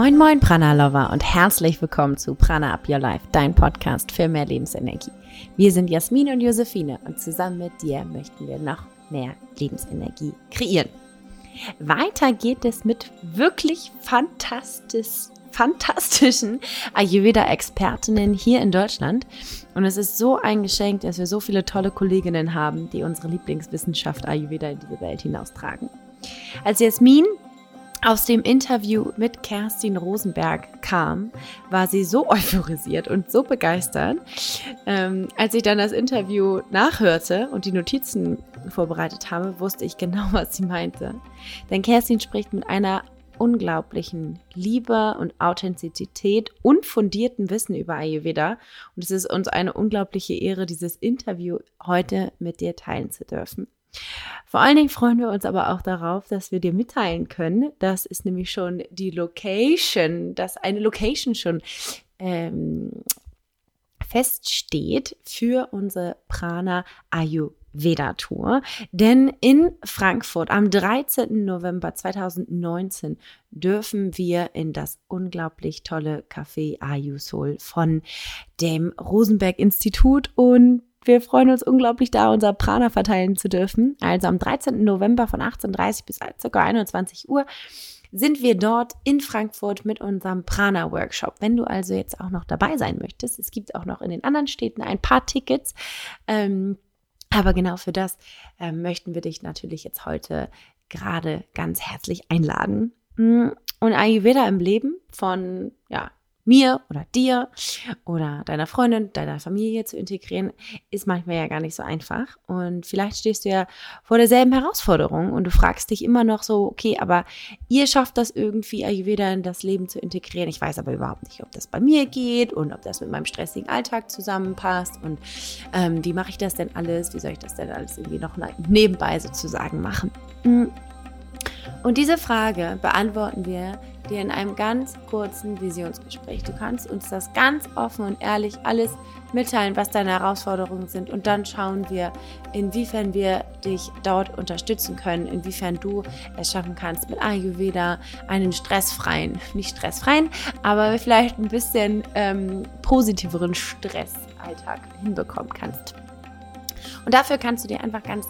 Moin Moin Prana Lover und herzlich willkommen zu Prana Up Your Life, dein Podcast für mehr Lebensenergie. Wir sind Jasmin und Josephine und zusammen mit dir möchten wir noch mehr Lebensenergie kreieren. Weiter geht es mit wirklich fantastisch, fantastischen Ayurveda-Expertinnen hier in Deutschland. Und es ist so ein Geschenk, dass wir so viele tolle Kolleginnen haben, die unsere Lieblingswissenschaft Ayurveda in diese Welt hinaustragen. Als Jasmin aus dem Interview mit Kerstin Rosenberg kam, war sie so euphorisiert und so begeistert. Ähm, als ich dann das Interview nachhörte und die Notizen vorbereitet habe, wusste ich genau, was sie meinte. Denn Kerstin spricht mit einer unglaublichen Liebe und Authentizität und fundierten Wissen über Ayurveda. Und es ist uns eine unglaubliche Ehre, dieses Interview heute mit dir teilen zu dürfen. Vor allen Dingen freuen wir uns aber auch darauf, dass wir dir mitteilen können, das ist nämlich schon die Location, dass eine Location schon ähm, feststeht für unsere Prana Ayurveda Tour. Denn in Frankfurt am 13. November 2019 dürfen wir in das unglaublich tolle Café Ayusol von dem Rosenberg Institut und wir freuen uns unglaublich da, unser Prana verteilen zu dürfen. Also am 13. November von 18.30 bis ca. 21 Uhr sind wir dort in Frankfurt mit unserem Prana-Workshop. Wenn du also jetzt auch noch dabei sein möchtest, es gibt auch noch in den anderen Städten ein paar Tickets. Ähm, aber genau für das ähm, möchten wir dich natürlich jetzt heute gerade ganz herzlich einladen. Und Ayurveda im Leben von ja, mir oder dir oder deiner Freundin, deiner Familie zu integrieren, ist manchmal ja gar nicht so einfach. Und vielleicht stehst du ja vor derselben Herausforderung und du fragst dich immer noch so, okay, aber ihr schafft das irgendwie Ayurveda in das Leben zu integrieren. Ich weiß aber überhaupt nicht, ob das bei mir geht und ob das mit meinem stressigen Alltag zusammenpasst und ähm, wie mache ich das denn alles? Wie soll ich das denn alles irgendwie noch nebenbei sozusagen machen? Und diese Frage beantworten wir dir in einem ganz kurzen Visionsgespräch. Du kannst uns das ganz offen und ehrlich alles mitteilen, was deine Herausforderungen sind. Und dann schauen wir, inwiefern wir dich dort unterstützen können, inwiefern du es schaffen kannst, mit Ayurveda einen stressfreien, nicht stressfreien, aber vielleicht ein bisschen ähm, positiveren Stressalltag hinbekommen kannst. Und dafür kannst du dir einfach ganz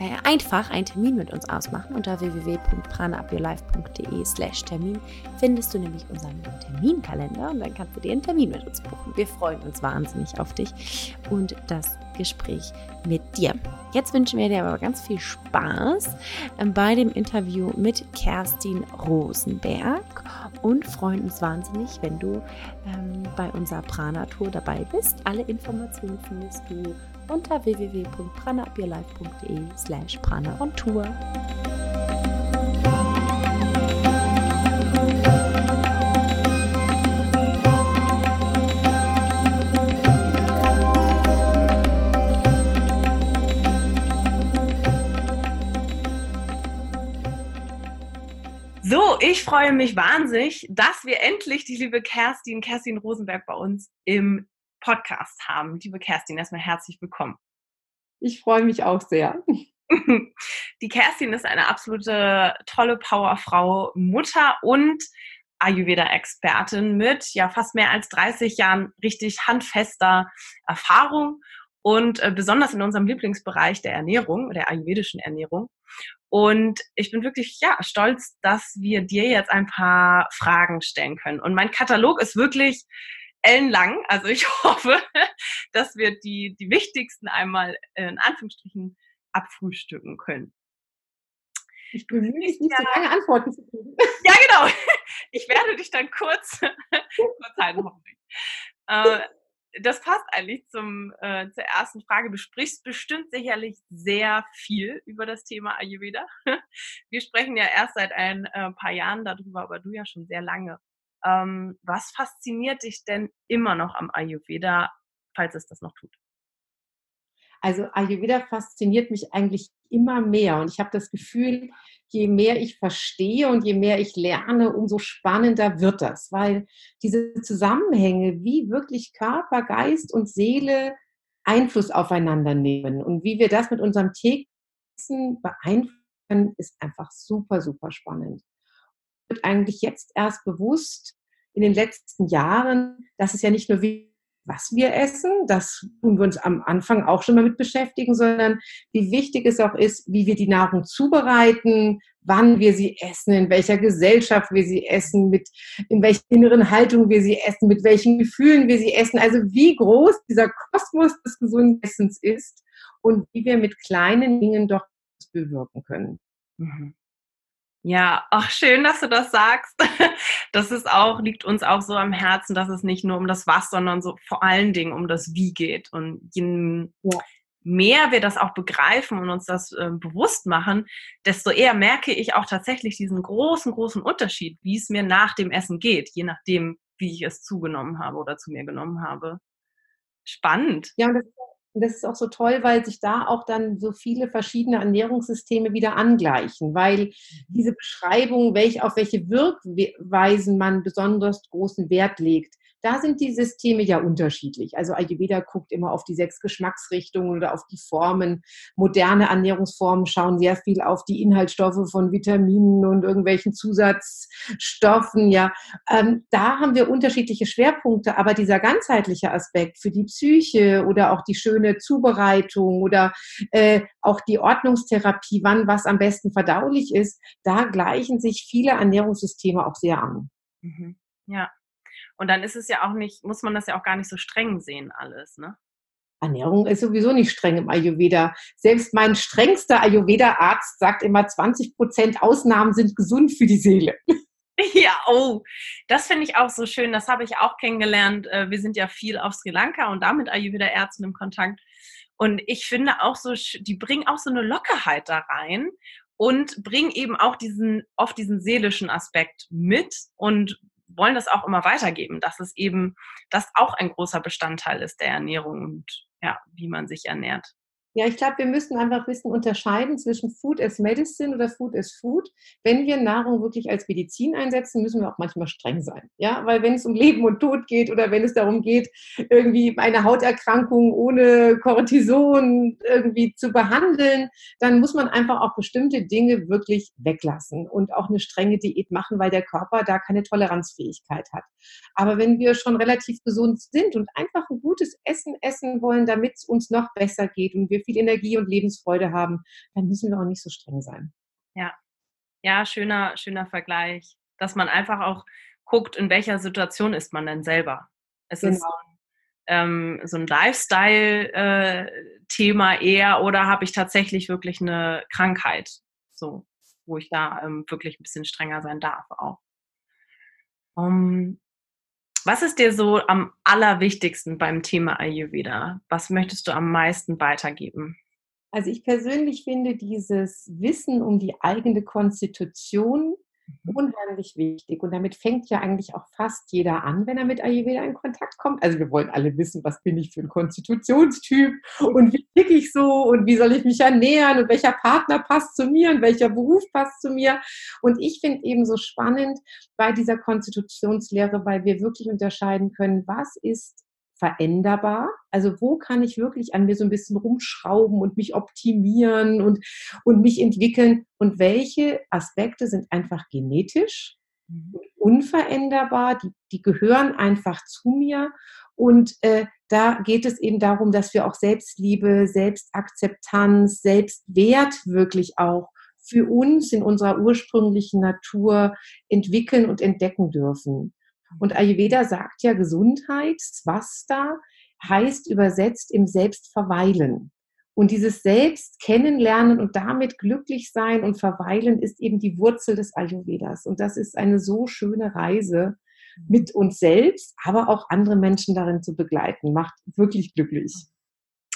äh, einfach einen Termin mit uns ausmachen. Unter www.pranaupyourlife.de slash Termin findest du nämlich unseren Terminkalender und dann kannst du dir einen Termin mit uns buchen. Wir freuen uns wahnsinnig auf dich und das Gespräch mit dir. Jetzt wünschen wir dir aber ganz viel Spaß ähm, bei dem Interview mit Kerstin Rosenberg und freuen uns wahnsinnig, wenn du ähm, bei unserer Prana-Tour dabei bist. Alle Informationen findest du unter www.pranaupyourlife.de slash prana on tour. So, ich freue mich wahnsinnig, dass wir endlich die liebe Kerstin, Kerstin Rosenberg bei uns im Podcast haben. Liebe Kerstin, erstmal herzlich willkommen. Ich freue mich auch sehr. Die Kerstin ist eine absolute tolle Powerfrau, Mutter und Ayurveda-Expertin mit ja fast mehr als 30 Jahren richtig handfester Erfahrung und äh, besonders in unserem Lieblingsbereich der Ernährung, der ayurvedischen Ernährung. Und ich bin wirklich ja stolz, dass wir dir jetzt ein paar Fragen stellen können. Und mein Katalog ist wirklich ellenlang. Also ich hoffe, dass wir die, die wichtigsten einmal in Anführungsstrichen abfrühstücken können. Ich bemühe mich nicht ja, so lange Antworten zu geben. Ja, genau. Ich werde dich dann kurz, kurz halten, hoffentlich. Äh, das passt eigentlich zum, äh, zur ersten Frage. Du sprichst bestimmt sicherlich sehr viel über das Thema Ayurveda. Wir sprechen ja erst seit ein äh, paar Jahren darüber, aber du ja schon sehr lange. Ähm, was fasziniert dich denn immer noch am Ayurveda, falls es das noch tut? Also Ayurveda fasziniert mich eigentlich immer mehr und ich habe das Gefühl, je mehr ich verstehe und je mehr ich lerne, umso spannender wird das, weil diese Zusammenhänge, wie wirklich Körper, Geist und Seele Einfluss aufeinander nehmen und wie wir das mit unserem täglichen beeinflussen, ist einfach super, super spannend. Wird eigentlich jetzt erst bewusst in den letzten Jahren, dass es ja nicht nur was wir essen, das tun wir uns am Anfang auch schon mal mit beschäftigen, sondern wie wichtig es auch ist, wie wir die Nahrung zubereiten, wann wir sie essen, in welcher Gesellschaft wir sie essen, mit in welcher inneren Haltung wir sie essen, mit welchen Gefühlen wir sie essen. Also wie groß dieser Kosmos des gesunden Essens ist und wie wir mit kleinen Dingen doch bewirken können. Mhm. Ja, ach schön, dass du das sagst. Das ist auch, liegt uns auch so am Herzen, dass es nicht nur um das Was, sondern so vor allen Dingen um das Wie geht. Und je ja. mehr wir das auch begreifen und uns das äh, bewusst machen, desto eher merke ich auch tatsächlich diesen großen, großen Unterschied, wie es mir nach dem Essen geht, je nachdem, wie ich es zugenommen habe oder zu mir genommen habe. Spannend. Ja, und das und das ist auch so toll, weil sich da auch dann so viele verschiedene Ernährungssysteme wieder angleichen, weil mhm. diese Beschreibung, welch, auf welche Wirkweisen man besonders großen Wert legt, da sind die Systeme ja unterschiedlich. Also Ayurveda guckt immer auf die sechs Geschmacksrichtungen oder auf die Formen. Moderne Ernährungsformen schauen sehr viel auf die Inhaltsstoffe von Vitaminen und irgendwelchen Zusatzstoffen. Ja, ähm, da haben wir unterschiedliche Schwerpunkte, aber dieser ganzheitliche Aspekt für die Psyche oder auch die schöne Zubereitung oder äh, auch die Ordnungstherapie, wann was am besten verdaulich ist, da gleichen sich viele Ernährungssysteme auch sehr an. Mhm. Ja, und dann ist es ja auch nicht, muss man das ja auch gar nicht so streng sehen, alles, ne? Ernährung ist sowieso nicht streng im Ayurveda. Selbst mein strengster Ayurveda-Arzt sagt immer, 20 Prozent Ausnahmen sind gesund für die Seele. Ja, oh, das finde ich auch so schön. Das habe ich auch kennengelernt. Äh, wir sind ja viel auf Sri Lanka und damit Ayurveda-Ärzten im Kontakt. Und ich finde auch so, die bringen auch so eine Lockerheit da rein und bringen eben auch diesen, oft diesen seelischen Aspekt mit und wollen das auch immer weitergeben, dass es eben das auch ein großer Bestandteil ist der Ernährung und ja, wie man sich ernährt. Ja, ich glaube, wir müssen einfach wissen, unterscheiden zwischen Food as Medicine oder Food as Food. Wenn wir Nahrung wirklich als Medizin einsetzen, müssen wir auch manchmal streng sein. Ja, weil wenn es um Leben und Tod geht oder wenn es darum geht, irgendwie eine Hauterkrankung ohne Cortison irgendwie zu behandeln, dann muss man einfach auch bestimmte Dinge wirklich weglassen und auch eine strenge Diät machen, weil der Körper da keine Toleranzfähigkeit hat. Aber wenn wir schon relativ gesund sind und einfach ein gutes Essen essen wollen, damit es uns noch besser geht und wir viel Energie und Lebensfreude haben, dann müssen wir auch nicht so streng sein. Ja, ja, schöner, schöner Vergleich, dass man einfach auch guckt, in welcher Situation ist man denn selber. Es genau. ist so ein, ähm, so ein Lifestyle-Thema äh, eher oder habe ich tatsächlich wirklich eine Krankheit, so, wo ich da ähm, wirklich ein bisschen strenger sein darf auch. Um, was ist dir so am allerwichtigsten beim Thema Ayurveda? Was möchtest du am meisten weitergeben? Also ich persönlich finde dieses Wissen um die eigene Konstitution. Unheimlich wichtig. Und damit fängt ja eigentlich auch fast jeder an, wenn er mit Ayurveda in Kontakt kommt. Also wir wollen alle wissen, was bin ich für ein Konstitutionstyp und wie ticke ich so und wie soll ich mich ernähren und welcher Partner passt zu mir und welcher Beruf passt zu mir. Und ich finde eben so spannend bei dieser Konstitutionslehre, weil wir wirklich unterscheiden können, was ist veränderbar? Also wo kann ich wirklich an mir so ein bisschen rumschrauben und mich optimieren und, und mich entwickeln? Und welche Aspekte sind einfach genetisch, mhm. unveränderbar, die, die gehören einfach zu mir. Und äh, da geht es eben darum, dass wir auch Selbstliebe, Selbstakzeptanz, Selbstwert wirklich auch für uns in unserer ursprünglichen Natur entwickeln und entdecken dürfen. Und Ayurveda sagt ja, Gesundheit, Swasta, heißt übersetzt im Selbstverweilen. Und dieses Selbst kennenlernen und damit glücklich sein und verweilen ist eben die Wurzel des Ayurvedas. Und das ist eine so schöne Reise mit uns selbst, aber auch andere Menschen darin zu begleiten. Macht wirklich glücklich.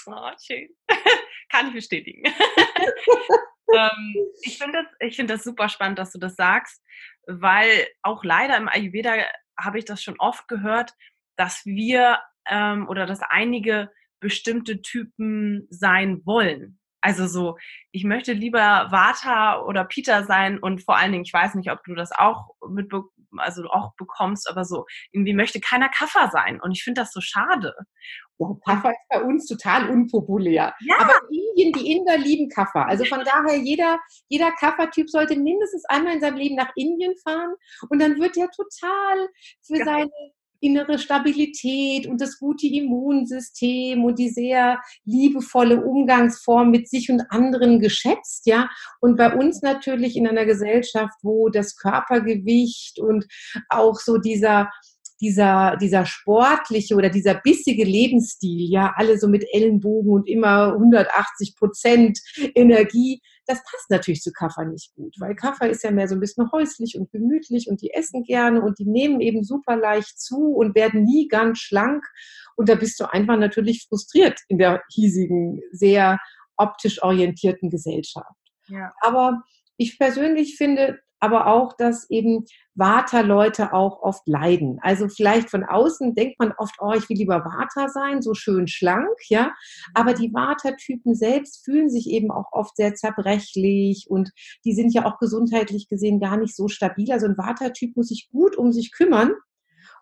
Oh, schön. Kann ich bestätigen. ähm, ich finde das, find das super spannend, dass du das sagst, weil auch leider im Ayurveda habe ich das schon oft gehört, dass wir ähm, oder dass einige bestimmte Typen sein wollen. Also so, ich möchte lieber Vata oder Peter sein und vor allen Dingen, ich weiß nicht, ob du das auch mit, also auch bekommst, aber so, irgendwie möchte keiner Kaffer sein und ich finde das so schade. Ja, Kaffer ist bei uns total unpopulär. Ja. Aber in Indien, die Inder lieben Kaffer. Also von daher, jeder, jeder Kaffertyp sollte mindestens einmal in seinem Leben nach Indien fahren und dann wird er total für ja. seine innere Stabilität und das gute Immunsystem und die sehr liebevolle Umgangsform mit sich und anderen geschätzt, ja. Und bei uns natürlich in einer Gesellschaft, wo das Körpergewicht und auch so dieser dieser, dieser sportliche oder dieser bissige Lebensstil, ja, alle so mit Ellenbogen und immer 180 Prozent Energie, das passt natürlich zu Kaffer nicht gut, weil Kaffer ist ja mehr so ein bisschen häuslich und gemütlich und die essen gerne und die nehmen eben super leicht zu und werden nie ganz schlank. Und da bist du einfach natürlich frustriert in der hiesigen, sehr optisch orientierten Gesellschaft. Ja. Aber ich persönlich finde, aber auch, dass eben Vata-Leute auch oft leiden. Also vielleicht von außen denkt man oft, oh, ich will lieber Vata sein, so schön schlank, ja. Aber die Vata-Typen selbst fühlen sich eben auch oft sehr zerbrechlich und die sind ja auch gesundheitlich gesehen gar nicht so stabil. Also ein Vata-Typ muss sich gut um sich kümmern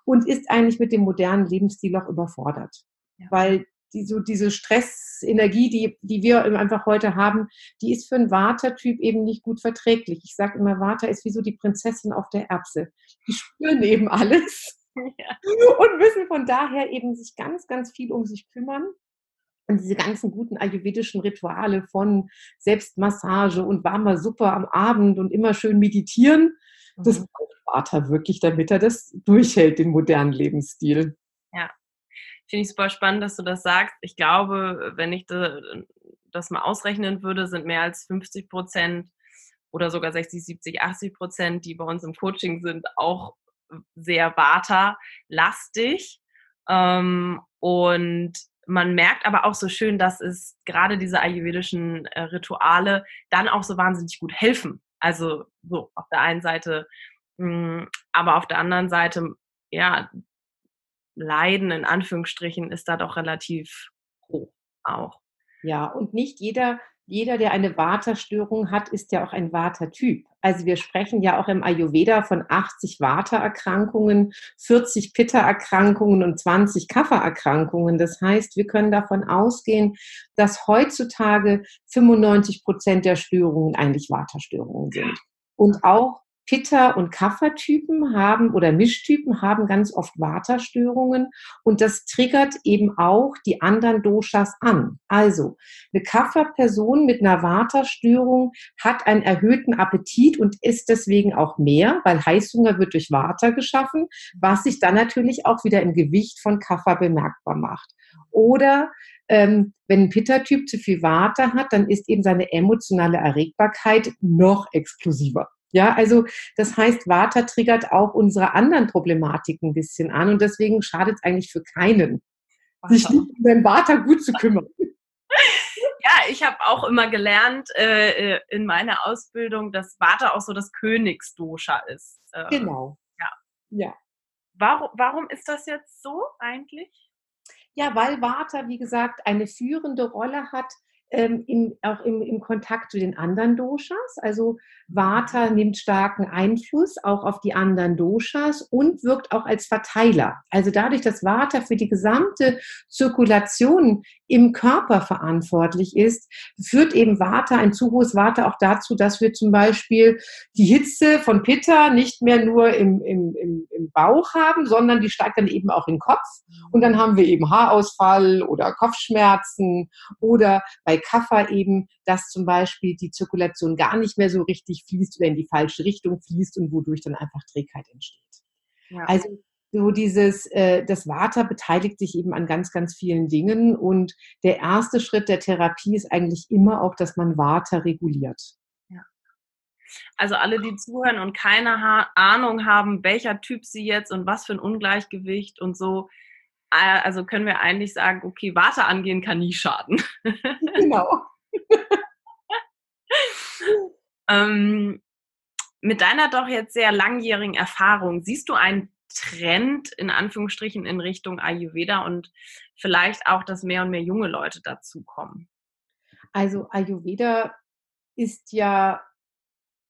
und ist eigentlich mit dem modernen Lebensstil auch überfordert. Ja. Weil die, so diese Stressenergie, die, die wir einfach heute haben, die ist für einen Watertyp eben nicht gut verträglich. Ich sage immer, Water ist wie so die Prinzessin auf der Erbse. Die spüren eben alles ja. und müssen von daher eben sich ganz, ganz viel um sich kümmern. Und diese ganzen guten ayurvedischen Rituale von Selbstmassage und warmer Suppe am Abend und immer schön meditieren, mhm. das braucht Vater wirklich, damit er das durchhält, den modernen Lebensstil. Finde ich super spannend, dass du das sagst. Ich glaube, wenn ich das mal ausrechnen würde, sind mehr als 50 Prozent oder sogar 60, 70, 80 Prozent, die bei uns im Coaching sind, auch sehr Vata-lastig. Ähm, und man merkt aber auch so schön, dass es gerade diese ayurvedischen äh, Rituale dann auch so wahnsinnig gut helfen. Also so auf der einen Seite, mh, aber auf der anderen Seite, ja, Leiden in Anführungsstrichen ist da doch relativ hoch auch. Ja, und nicht jeder, jeder, der eine Vata-Störung hat, ist ja auch ein Vata-Typ. Also wir sprechen ja auch im Ayurveda von 80 Vata-Erkrankungen, 40 Pitta-Erkrankungen und 20 Kapha-Erkrankungen. Das heißt, wir können davon ausgehen, dass heutzutage 95 Prozent der Störungen eigentlich Vata-Störungen sind. Und auch Pitta- und Kapha-Typen haben oder Mischtypen haben ganz oft Vata-Störungen und das triggert eben auch die anderen Doshas an. Also eine Kapha-Person mit einer Vata-Störung hat einen erhöhten Appetit und isst deswegen auch mehr, weil Heißhunger wird durch Vata geschaffen, was sich dann natürlich auch wieder im Gewicht von Kapha bemerkbar macht. Oder ähm, wenn ein Pitta-Typ zu viel Vata hat, dann ist eben seine emotionale Erregbarkeit noch explosiver. Ja, also das heißt, Vata triggert auch unsere anderen Problematiken ein bisschen an und deswegen schadet es eigentlich für keinen, Vata. sich nicht um den Vata gut zu kümmern. Ja, ich habe auch immer gelernt äh, äh, in meiner Ausbildung, dass Vata auch so das Königsdosha ist. Äh, genau. Ja. ja. Warum, warum ist das jetzt so eigentlich? Ja, weil Vata, wie gesagt, eine führende Rolle hat ähm, im, auch im, im Kontakt zu den anderen Doshas. Also Vata nimmt starken Einfluss auch auf die anderen Doshas und wirkt auch als Verteiler. Also dadurch, dass Vata für die gesamte Zirkulation im Körper verantwortlich ist, führt eben Vata, ein zu hohes Vata auch dazu, dass wir zum Beispiel die Hitze von Pitta nicht mehr nur im, im, im, im Bauch haben, sondern die steigt dann eben auch in den Kopf. Und dann haben wir eben Haarausfall oder Kopfschmerzen oder bei Kaffer eben, dass zum Beispiel die Zirkulation gar nicht mehr so richtig fließt oder in die falsche Richtung fließt und wodurch dann einfach Trägheit entsteht. Ja. Also so dieses, äh, das Vata beteiligt sich eben an ganz, ganz vielen Dingen und der erste Schritt der Therapie ist eigentlich immer auch, dass man Vata reguliert. Also alle, die zuhören und keine ha Ahnung haben, welcher Typ sie jetzt und was für ein Ungleichgewicht und so, äh, also können wir eigentlich sagen, okay, Warte angehen kann nie schaden. Genau. ähm, mit deiner doch jetzt sehr langjährigen Erfahrung, siehst du einen Trend in Anführungsstrichen in Richtung Ayurveda und vielleicht auch, dass mehr und mehr junge Leute dazukommen? Also Ayurveda ist ja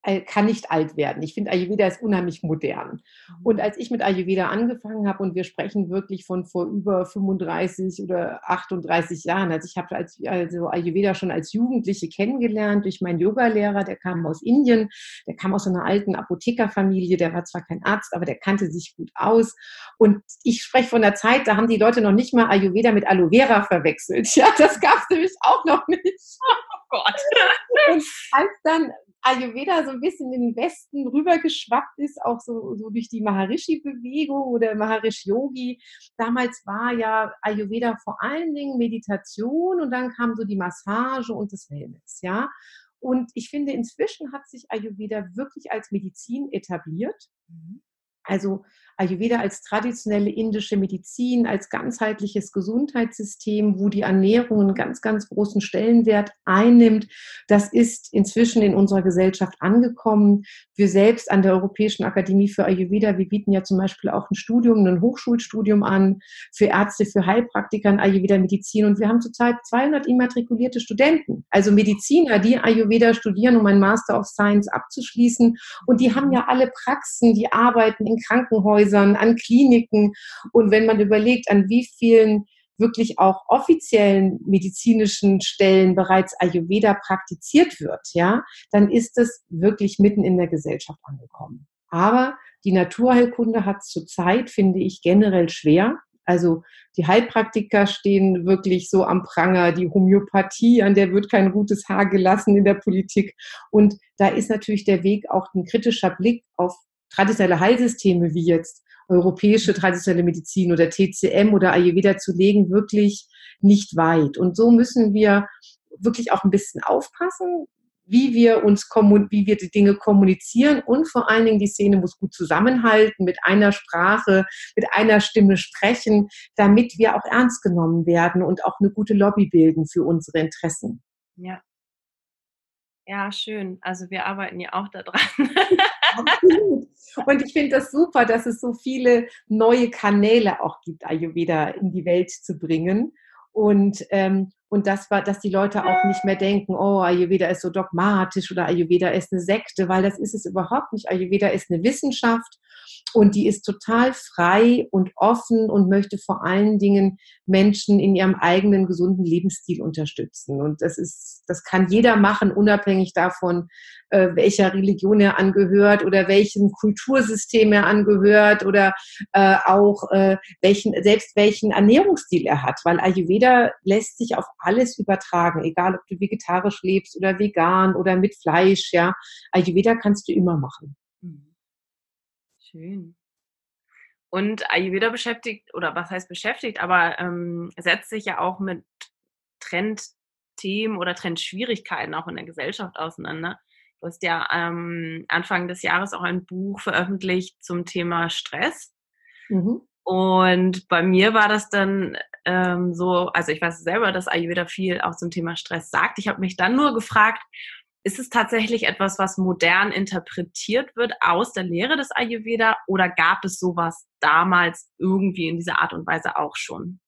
kann nicht alt werden. Ich finde, Ayurveda ist unheimlich modern. Mhm. Und als ich mit Ayurveda angefangen habe, und wir sprechen wirklich von vor über 35 oder 38 Jahren, also ich habe als, also Ayurveda schon als Jugendliche kennengelernt durch meinen Yogalehrer, der kam aus Indien, der kam aus einer alten Apothekerfamilie, der war zwar kein Arzt, aber der kannte sich gut aus. Und ich spreche von der Zeit, da haben die Leute noch nicht mal Ayurveda mit Aloe Vera verwechselt. Ja, das gab es nämlich auch noch nicht. Oh Gott. Und als dann Ayurveda so ein bisschen in den Westen rübergeschwappt ist, auch so, so durch die Maharishi-Bewegung oder Maharishi-Yogi. Damals war ja Ayurveda vor allen Dingen Meditation und dann kam so die Massage und das Wellness, ja. Und ich finde, inzwischen hat sich Ayurveda wirklich als Medizin etabliert. Mhm. Also Ayurveda als traditionelle indische Medizin, als ganzheitliches Gesundheitssystem, wo die Ernährung einen ganz, ganz großen Stellenwert einnimmt. Das ist inzwischen in unserer Gesellschaft angekommen. Wir selbst an der Europäischen Akademie für Ayurveda, wir bieten ja zum Beispiel auch ein Studium, ein Hochschulstudium an für Ärzte, für Heilpraktiker in Ayurveda Medizin. Und wir haben zurzeit 200 immatrikulierte Studenten, also Mediziner, die Ayurveda studieren, um ein Master of Science abzuschließen. Und die haben ja alle Praxen, die arbeiten in Krankenhäusern, an Kliniken. Und wenn man überlegt, an wie vielen wirklich auch offiziellen medizinischen Stellen bereits Ayurveda praktiziert wird, ja, dann ist es wirklich mitten in der Gesellschaft angekommen. Aber die Naturheilkunde hat zurzeit, finde ich, generell schwer. Also die Heilpraktiker stehen wirklich so am Pranger, die Homöopathie, an der wird kein gutes Haar gelassen in der Politik. Und da ist natürlich der Weg auch ein kritischer Blick auf traditionelle Heilsysteme wie jetzt europäische traditionelle Medizin oder TCM oder Ayurveda zu legen, wirklich nicht weit. Und so müssen wir wirklich auch ein bisschen aufpassen, wie wir uns wie wir die Dinge kommunizieren und vor allen Dingen die Szene muss gut zusammenhalten, mit einer Sprache, mit einer Stimme sprechen, damit wir auch ernst genommen werden und auch eine gute Lobby bilden für unsere Interessen. Ja. Ja, schön. Also wir arbeiten ja auch daran. Und ich finde das super, dass es so viele neue Kanäle auch gibt, Ayurveda in die Welt zu bringen. Und, ähm, und das war, dass die Leute auch nicht mehr denken, oh, Ayurveda ist so dogmatisch oder Ayurveda ist eine Sekte, weil das ist es überhaupt nicht. Ayurveda ist eine Wissenschaft und die ist total frei und offen und möchte vor allen Dingen Menschen in ihrem eigenen gesunden Lebensstil unterstützen. Und das ist, das kann jeder machen, unabhängig davon, äh, welcher Religion er angehört oder welchem Kultursystem er angehört oder äh, auch äh, welchen, selbst welchen Ernährungsstil er hat. Weil Ayurveda lässt sich auf alles übertragen, egal ob du vegetarisch lebst oder vegan oder mit Fleisch, ja. Ayurveda kannst du immer machen. Mhm. Schön. Und Ayurveda beschäftigt, oder was heißt beschäftigt, aber ähm, setzt sich ja auch mit Trendthemen oder Trendschwierigkeiten auch in der Gesellschaft auseinander. Du hast ja ähm, Anfang des Jahres auch ein Buch veröffentlicht zum Thema Stress. Mhm. Und bei mir war das dann ähm, so, also ich weiß selber, dass Ayurveda viel auch zum Thema Stress sagt. Ich habe mich dann nur gefragt, ist es tatsächlich etwas, was modern interpretiert wird aus der Lehre des Ayurveda oder gab es sowas damals irgendwie in dieser Art und Weise auch schon?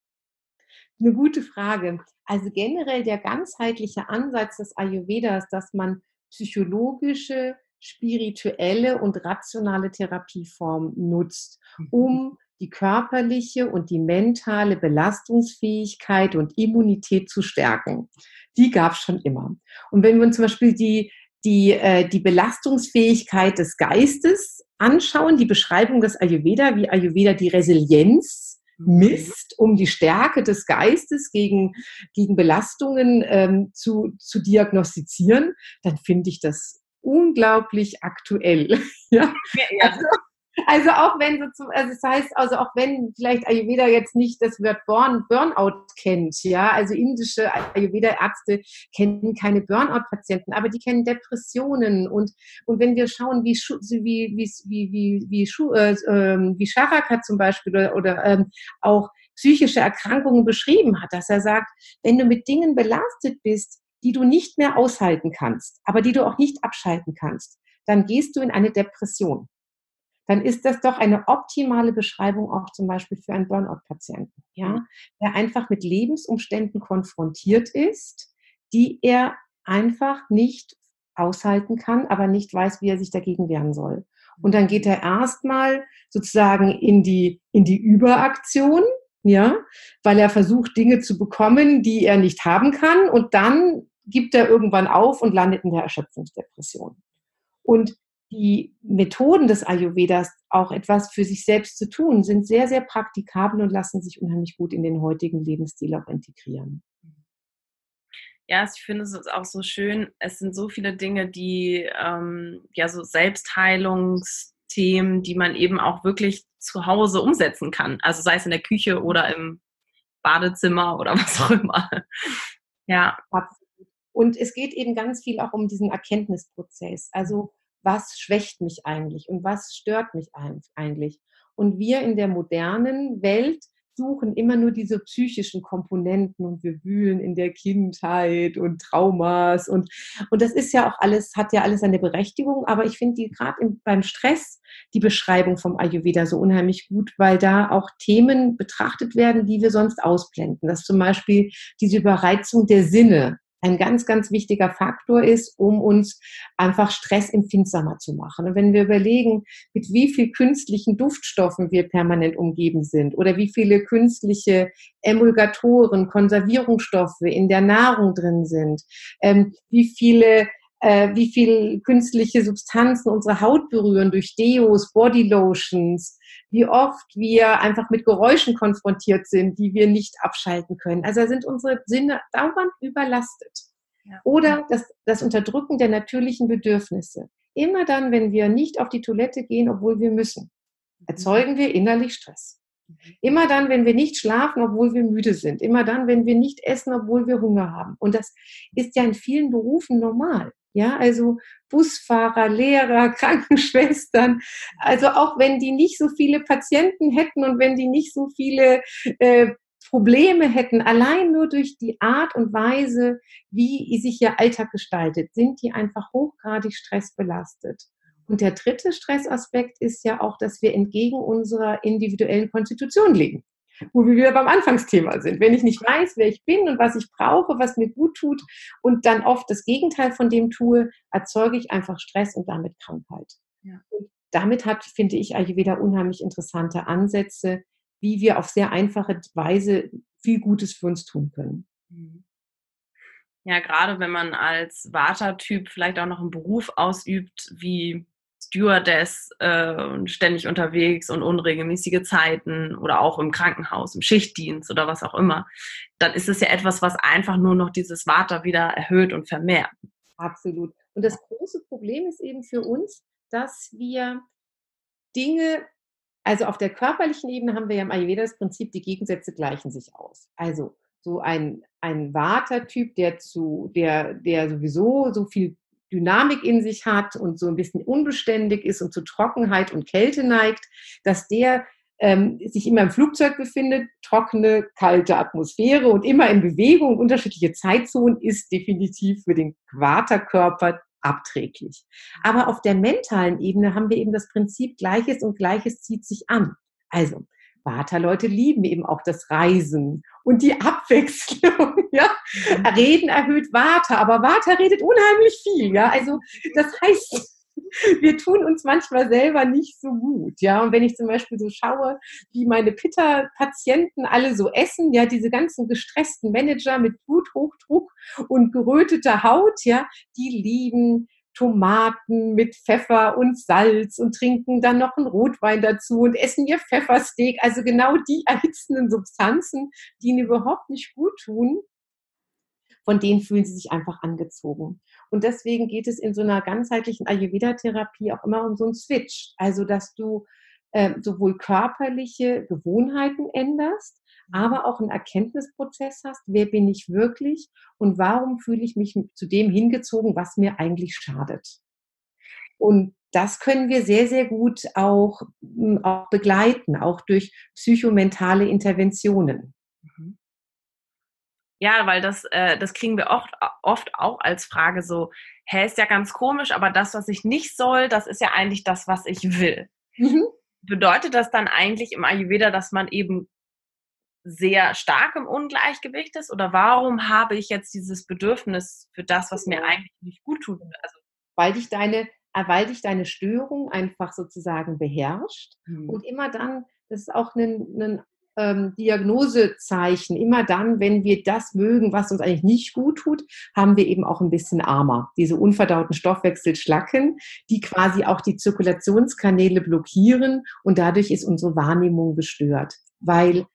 Eine gute Frage. Also generell der ganzheitliche Ansatz des Ayurvedas, dass man psychologische, spirituelle und rationale Therapieformen nutzt, mhm. um die körperliche und die mentale Belastungsfähigkeit und Immunität zu stärken. Die gab es schon immer. Und wenn wir uns zum Beispiel die, die, äh, die Belastungsfähigkeit des Geistes anschauen, die Beschreibung des Ayurveda, wie Ayurveda die Resilienz mhm. misst, um die Stärke des Geistes gegen, gegen Belastungen ähm, zu, zu diagnostizieren, dann finde ich das unglaublich aktuell. ja? ja. Also, also auch wenn so also das heißt, also auch wenn vielleicht Ayurveda jetzt nicht das Wort Burn, Burnout kennt, ja, also indische Ayurveda-Ärzte kennen keine Burnout-Patienten, aber die kennen Depressionen und und wenn wir schauen, wie wie wie wie wie wie, äh, äh, wie Sharaka zum Beispiel oder, oder ähm, auch psychische Erkrankungen beschrieben hat, dass er sagt, wenn du mit Dingen belastet bist, die du nicht mehr aushalten kannst, aber die du auch nicht abschalten kannst, dann gehst du in eine Depression dann ist das doch eine optimale Beschreibung auch zum Beispiel für einen Burnout-Patienten, ja, mhm. der einfach mit Lebensumständen konfrontiert ist, die er einfach nicht aushalten kann, aber nicht weiß, wie er sich dagegen wehren soll. Und dann geht er erstmal sozusagen in die, in die Überaktion, ja, weil er versucht, Dinge zu bekommen, die er nicht haben kann. Und dann gibt er irgendwann auf und landet in der Erschöpfungsdepression. Und die Methoden des Ayurvedas, auch etwas für sich selbst zu tun, sind sehr, sehr praktikabel und lassen sich unheimlich gut in den heutigen Lebensstil auch integrieren. Ja, ich finde es auch so schön. Es sind so viele Dinge, die ähm, ja so Selbstheilungsthemen, die man eben auch wirklich zu Hause umsetzen kann. Also sei es in der Küche oder im Badezimmer oder was auch immer. Ja. Und es geht eben ganz viel auch um diesen Erkenntnisprozess. Also was schwächt mich eigentlich und was stört mich eigentlich? Und wir in der modernen Welt suchen immer nur diese psychischen Komponenten und wir wühlen in der Kindheit und Traumas und, und das ist ja auch alles, hat ja alles eine Berechtigung, aber ich finde die gerade beim Stress die Beschreibung vom Ayurveda so unheimlich gut, weil da auch Themen betrachtet werden, die wir sonst ausblenden. Das zum Beispiel diese Überreizung der Sinne, ein ganz, ganz wichtiger Faktor ist, um uns einfach stressempfindsamer zu machen. Und wenn wir überlegen, mit wie viel künstlichen Duftstoffen wir permanent umgeben sind oder wie viele künstliche Emulgatoren, Konservierungsstoffe in der Nahrung drin sind, ähm, wie viele äh, wie viel künstliche Substanzen unsere Haut berühren durch Deos, Bodylotions, wie oft wir einfach mit Geräuschen konfrontiert sind, die wir nicht abschalten können. Also sind unsere Sinne dauernd überlastet. Ja. Oder das, das Unterdrücken der natürlichen Bedürfnisse. Immer dann, wenn wir nicht auf die Toilette gehen, obwohl wir müssen, mhm. erzeugen wir innerlich Stress. Mhm. Immer dann, wenn wir nicht schlafen, obwohl wir müde sind. Immer dann, wenn wir nicht essen, obwohl wir Hunger haben. Und das ist ja in vielen Berufen normal. Ja, also Busfahrer, Lehrer, Krankenschwestern. Also auch wenn die nicht so viele Patienten hätten und wenn die nicht so viele äh, Probleme hätten, allein nur durch die Art und Weise, wie sich ihr Alltag gestaltet, sind die einfach hochgradig stressbelastet. Und der dritte Stressaspekt ist ja auch, dass wir entgegen unserer individuellen Konstitution leben wo wir wieder beim Anfangsthema sind. Wenn ich nicht weiß, wer ich bin und was ich brauche, was mir gut tut und dann oft das Gegenteil von dem tue, erzeuge ich einfach Stress und damit Krankheit. Ja. Und damit hat, finde ich, Ayurveda unheimlich interessante Ansätze, wie wir auf sehr einfache Weise viel Gutes für uns tun können. Mhm. Ja, gerade wenn man als Vata-Typ vielleicht auch noch einen Beruf ausübt, wie Stewardess äh, ständig unterwegs und unregelmäßige Zeiten oder auch im Krankenhaus, im Schichtdienst oder was auch immer, dann ist es ja etwas, was einfach nur noch dieses Water wieder erhöht und vermehrt. Absolut. Und das große Problem ist eben für uns, dass wir Dinge, also auf der körperlichen Ebene haben wir ja im Ayurveda das Prinzip, die Gegensätze gleichen sich aus. Also so ein, ein Vata-Typ, der der, der sowieso so viel Dynamik in sich hat und so ein bisschen unbeständig ist und zu Trockenheit und Kälte neigt, dass der ähm, sich immer im Flugzeug befindet, trockene, kalte Atmosphäre und immer in Bewegung, unterschiedliche Zeitzonen, ist definitiv für den Quaterkörper abträglich. Aber auf der mentalen Ebene haben wir eben das Prinzip Gleiches und Gleiches zieht sich an. Also, Vata-Leute lieben eben auch das Reisen und die Abwechslung. Ja? Mhm. Reden erhöht Vata, aber Vata redet unheimlich viel. Ja? Also das heißt, wir tun uns manchmal selber nicht so gut. Ja, und wenn ich zum Beispiel so schaue, wie meine Pitta-Patienten alle so essen, ja, diese ganzen gestressten Manager mit Bluthochdruck und geröteter Haut, ja, die lieben Tomaten mit Pfeffer und Salz und trinken dann noch einen Rotwein dazu und essen ihr Pfeffersteak. Also genau die erhitzenden Substanzen, die ihnen überhaupt nicht gut tun, von denen fühlen sie sich einfach angezogen. Und deswegen geht es in so einer ganzheitlichen Ayurveda-Therapie auch immer um so einen Switch. Also, dass du äh, sowohl körperliche Gewohnheiten änderst, aber auch einen Erkenntnisprozess hast, wer bin ich wirklich und warum fühle ich mich zu dem hingezogen, was mir eigentlich schadet. Und das können wir sehr, sehr gut auch, hm, auch begleiten, auch durch psychomentale Interventionen. Mhm. Ja, weil das, äh, das kriegen wir oft, oft auch als Frage so, hä, ist ja ganz komisch, aber das, was ich nicht soll, das ist ja eigentlich das, was ich will. Mhm. Bedeutet das dann eigentlich im Ayurveda, dass man eben sehr stark im Ungleichgewicht ist? Oder warum habe ich jetzt dieses Bedürfnis für das, was mir eigentlich nicht gut tut? Also weil dich deine, äh, weil dich deine Störung einfach sozusagen beherrscht. Mhm. Und immer dann, das ist auch ein, ein ähm, Diagnosezeichen. Immer dann, wenn wir das mögen, was uns eigentlich nicht gut tut, haben wir eben auch ein bisschen armer. Diese unverdauten Stoffwechselschlacken, die quasi auch die Zirkulationskanäle blockieren und dadurch ist unsere Wahrnehmung gestört. Weil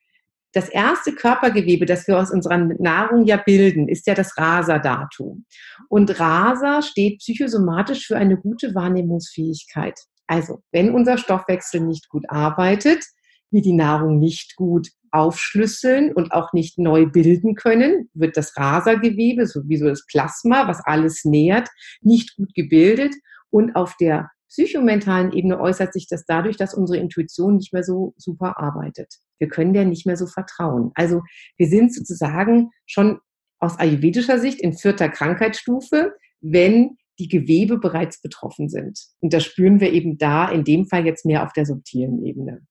das erste Körpergewebe, das wir aus unserer Nahrung ja bilden, ist ja das Rasa-Datum. Und Rasa steht psychosomatisch für eine gute Wahrnehmungsfähigkeit. Also, wenn unser Stoffwechsel nicht gut arbeitet, wir die Nahrung nicht gut aufschlüsseln und auch nicht neu bilden können, wird das Rasergewebe, so wie so das Plasma, was alles nährt, nicht gut gebildet und auf der psychomentalen Ebene äußert sich das dadurch, dass unsere Intuition nicht mehr so super arbeitet. Wir können der nicht mehr so vertrauen. Also wir sind sozusagen schon aus ayurvedischer Sicht in vierter Krankheitsstufe, wenn die Gewebe bereits betroffen sind. Und das spüren wir eben da in dem Fall jetzt mehr auf der subtilen Ebene.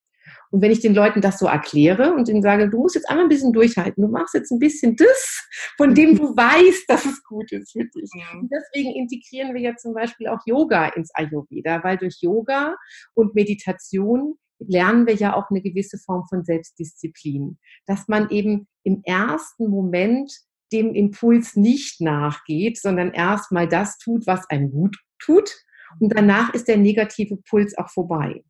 Und wenn ich den Leuten das so erkläre und ihnen sage, du musst jetzt einmal ein bisschen durchhalten, du machst jetzt ein bisschen das, von dem du weißt, dass es gut ist für dich. Und deswegen integrieren wir ja zum Beispiel auch Yoga ins Ayurveda, weil durch Yoga und Meditation lernen wir ja auch eine gewisse Form von Selbstdisziplin, dass man eben im ersten Moment dem Impuls nicht nachgeht, sondern erstmal das tut, was einem gut tut. Und danach ist der negative Puls auch vorbei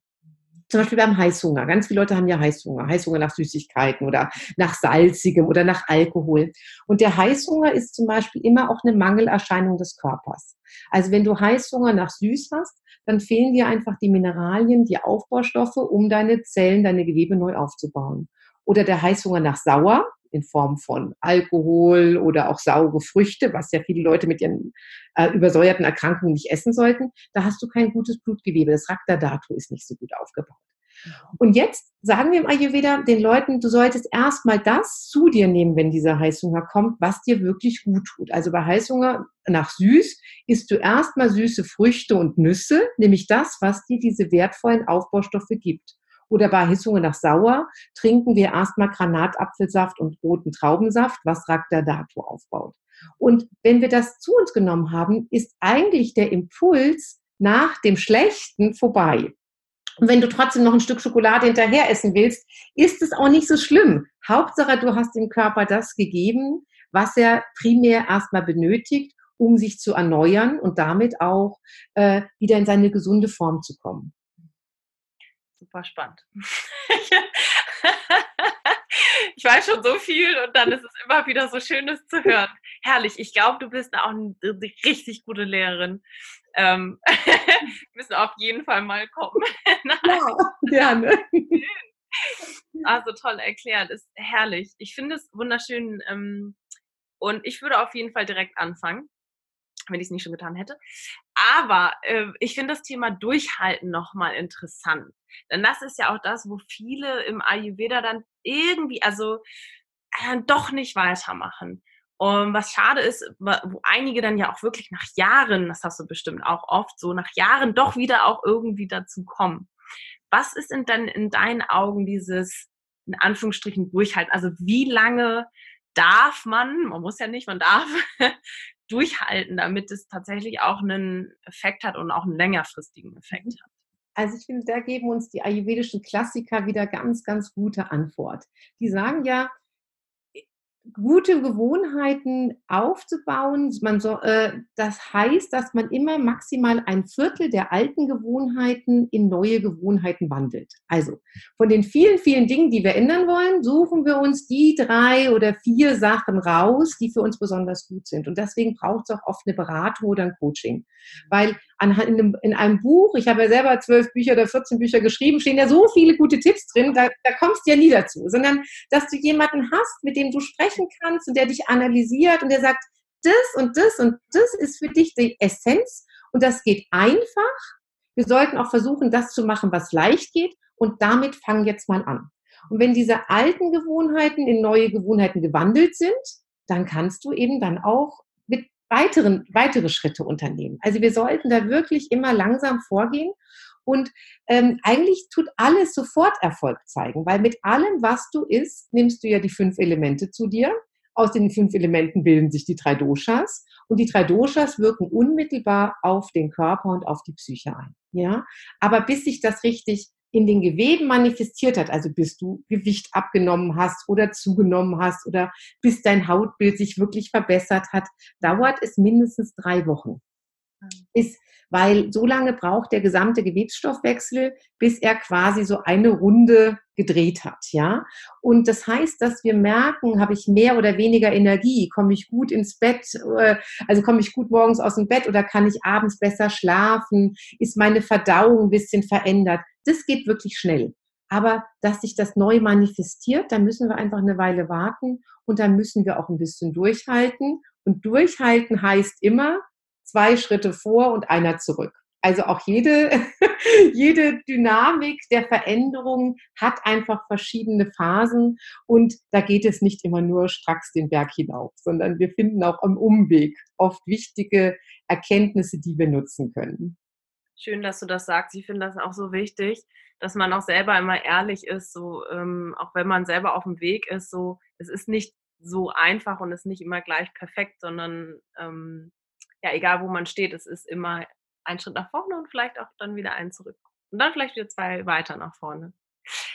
zum Beispiel beim Heißhunger. Ganz viele Leute haben ja Heißhunger. Heißhunger nach Süßigkeiten oder nach Salzigem oder nach Alkohol. Und der Heißhunger ist zum Beispiel immer auch eine Mangelerscheinung des Körpers. Also wenn du Heißhunger nach Süß hast, dann fehlen dir einfach die Mineralien, die Aufbaustoffe, um deine Zellen, deine Gewebe neu aufzubauen. Oder der Heißhunger nach Sauer in Form von Alkohol oder auch saure Früchte, was ja viele Leute mit ihren äh, übersäuerten Erkrankungen nicht essen sollten. Da hast du kein gutes Blutgewebe. Das Rakta-Datu ist nicht so gut aufgebaut. Und jetzt sagen wir im Ayurveda den Leuten, du solltest erstmal das zu dir nehmen, wenn dieser Heißhunger kommt, was dir wirklich gut tut. Also bei Heißhunger nach süß isst du erstmal süße Früchte und Nüsse, nämlich das, was dir diese wertvollen Aufbaustoffe gibt. Oder bei Heißhunger nach sauer trinken wir erstmal Granatapfelsaft und roten Traubensaft, was Ragdadato aufbaut. Und wenn wir das zu uns genommen haben, ist eigentlich der Impuls nach dem Schlechten vorbei. Und wenn du trotzdem noch ein Stück Schokolade hinterher essen willst, ist es auch nicht so schlimm. Hauptsache, du hast dem Körper das gegeben, was er primär erstmal benötigt, um sich zu erneuern und damit auch äh, wieder in seine gesunde Form zu kommen. Super spannend. ich weiß schon so viel und dann ist es immer wieder so schön, das zu hören. Herrlich. Ich glaube, du bist auch eine richtig gute Lehrerin. Ähm, müssen auf jeden Fall mal kommen. ja, gerne. Also toll erklärt, ist herrlich. Ich finde es wunderschön ähm, und ich würde auf jeden Fall direkt anfangen, wenn ich es nicht schon getan hätte. Aber äh, ich finde das Thema Durchhalten nochmal interessant. Denn das ist ja auch das, wo viele im Ayurveda dann irgendwie, also äh, doch nicht weitermachen. Und was schade ist, wo einige dann ja auch wirklich nach Jahren, das hast du bestimmt auch oft so, nach Jahren doch wieder auch irgendwie dazu kommen. Was ist denn dann in deinen Augen dieses, in Anführungsstrichen, Durchhalten? Also wie lange darf man, man muss ja nicht, man darf durchhalten, damit es tatsächlich auch einen Effekt hat und auch einen längerfristigen Effekt mhm. hat? Also ich finde, da geben uns die ayurvedischen Klassiker wieder ganz, ganz gute Antwort. Die sagen ja, gute Gewohnheiten aufzubauen. Man so, äh, das heißt, dass man immer maximal ein Viertel der alten Gewohnheiten in neue Gewohnheiten wandelt. Also von den vielen, vielen Dingen, die wir ändern wollen, suchen wir uns die drei oder vier Sachen raus, die für uns besonders gut sind. Und deswegen braucht es auch oft eine Beratung oder ein Coaching. Weil in einem, in einem Buch, ich habe ja selber zwölf Bücher oder 14 Bücher geschrieben, stehen ja so viele gute Tipps drin, da, da kommst du ja nie dazu, sondern dass du jemanden hast, mit dem du sprechen kannst und der dich analysiert und der sagt, das und das und das ist für dich die Essenz und das geht einfach. Wir sollten auch versuchen, das zu machen, was leicht geht und damit fang jetzt mal an. Und wenn diese alten Gewohnheiten in neue Gewohnheiten gewandelt sind, dann kannst du eben dann auch weiteren, weitere Schritte unternehmen. Also wir sollten da wirklich immer langsam vorgehen und ähm, eigentlich tut alles sofort Erfolg zeigen, weil mit allem, was du isst, nimmst du ja die fünf Elemente zu dir. Aus den fünf Elementen bilden sich die drei Doshas Und die drei Doshas wirken unmittelbar auf den Körper und auf die Psyche ein. Ja, aber bis sich das richtig in den Geweben manifestiert hat, also bis du Gewicht abgenommen hast oder zugenommen hast oder bis dein Hautbild sich wirklich verbessert hat, dauert es mindestens drei Wochen. Ist, weil so lange braucht der gesamte Gewebsstoffwechsel, bis er quasi so eine Runde gedreht hat, ja. Und das heißt, dass wir merken, habe ich mehr oder weniger Energie, komme ich gut ins Bett, äh, also komme ich gut morgens aus dem Bett oder kann ich abends besser schlafen, ist meine Verdauung ein bisschen verändert. Das geht wirklich schnell. Aber dass sich das neu manifestiert, da müssen wir einfach eine Weile warten und da müssen wir auch ein bisschen durchhalten. Und durchhalten heißt immer zwei Schritte vor und einer zurück. Also auch jede, jede Dynamik der Veränderung hat einfach verschiedene Phasen und da geht es nicht immer nur stracks den Berg hinauf, sondern wir finden auch am Umweg oft wichtige Erkenntnisse, die wir nutzen können. Schön, dass du das sagst. Ich finde das auch so wichtig, dass man auch selber immer ehrlich ist, so ähm, auch wenn man selber auf dem Weg ist, so es ist nicht so einfach und es ist nicht immer gleich perfekt, sondern ähm, ja, egal wo man steht, es ist immer ein Schritt nach vorne und vielleicht auch dann wieder einen zurück. Und dann vielleicht wieder zwei weiter nach vorne.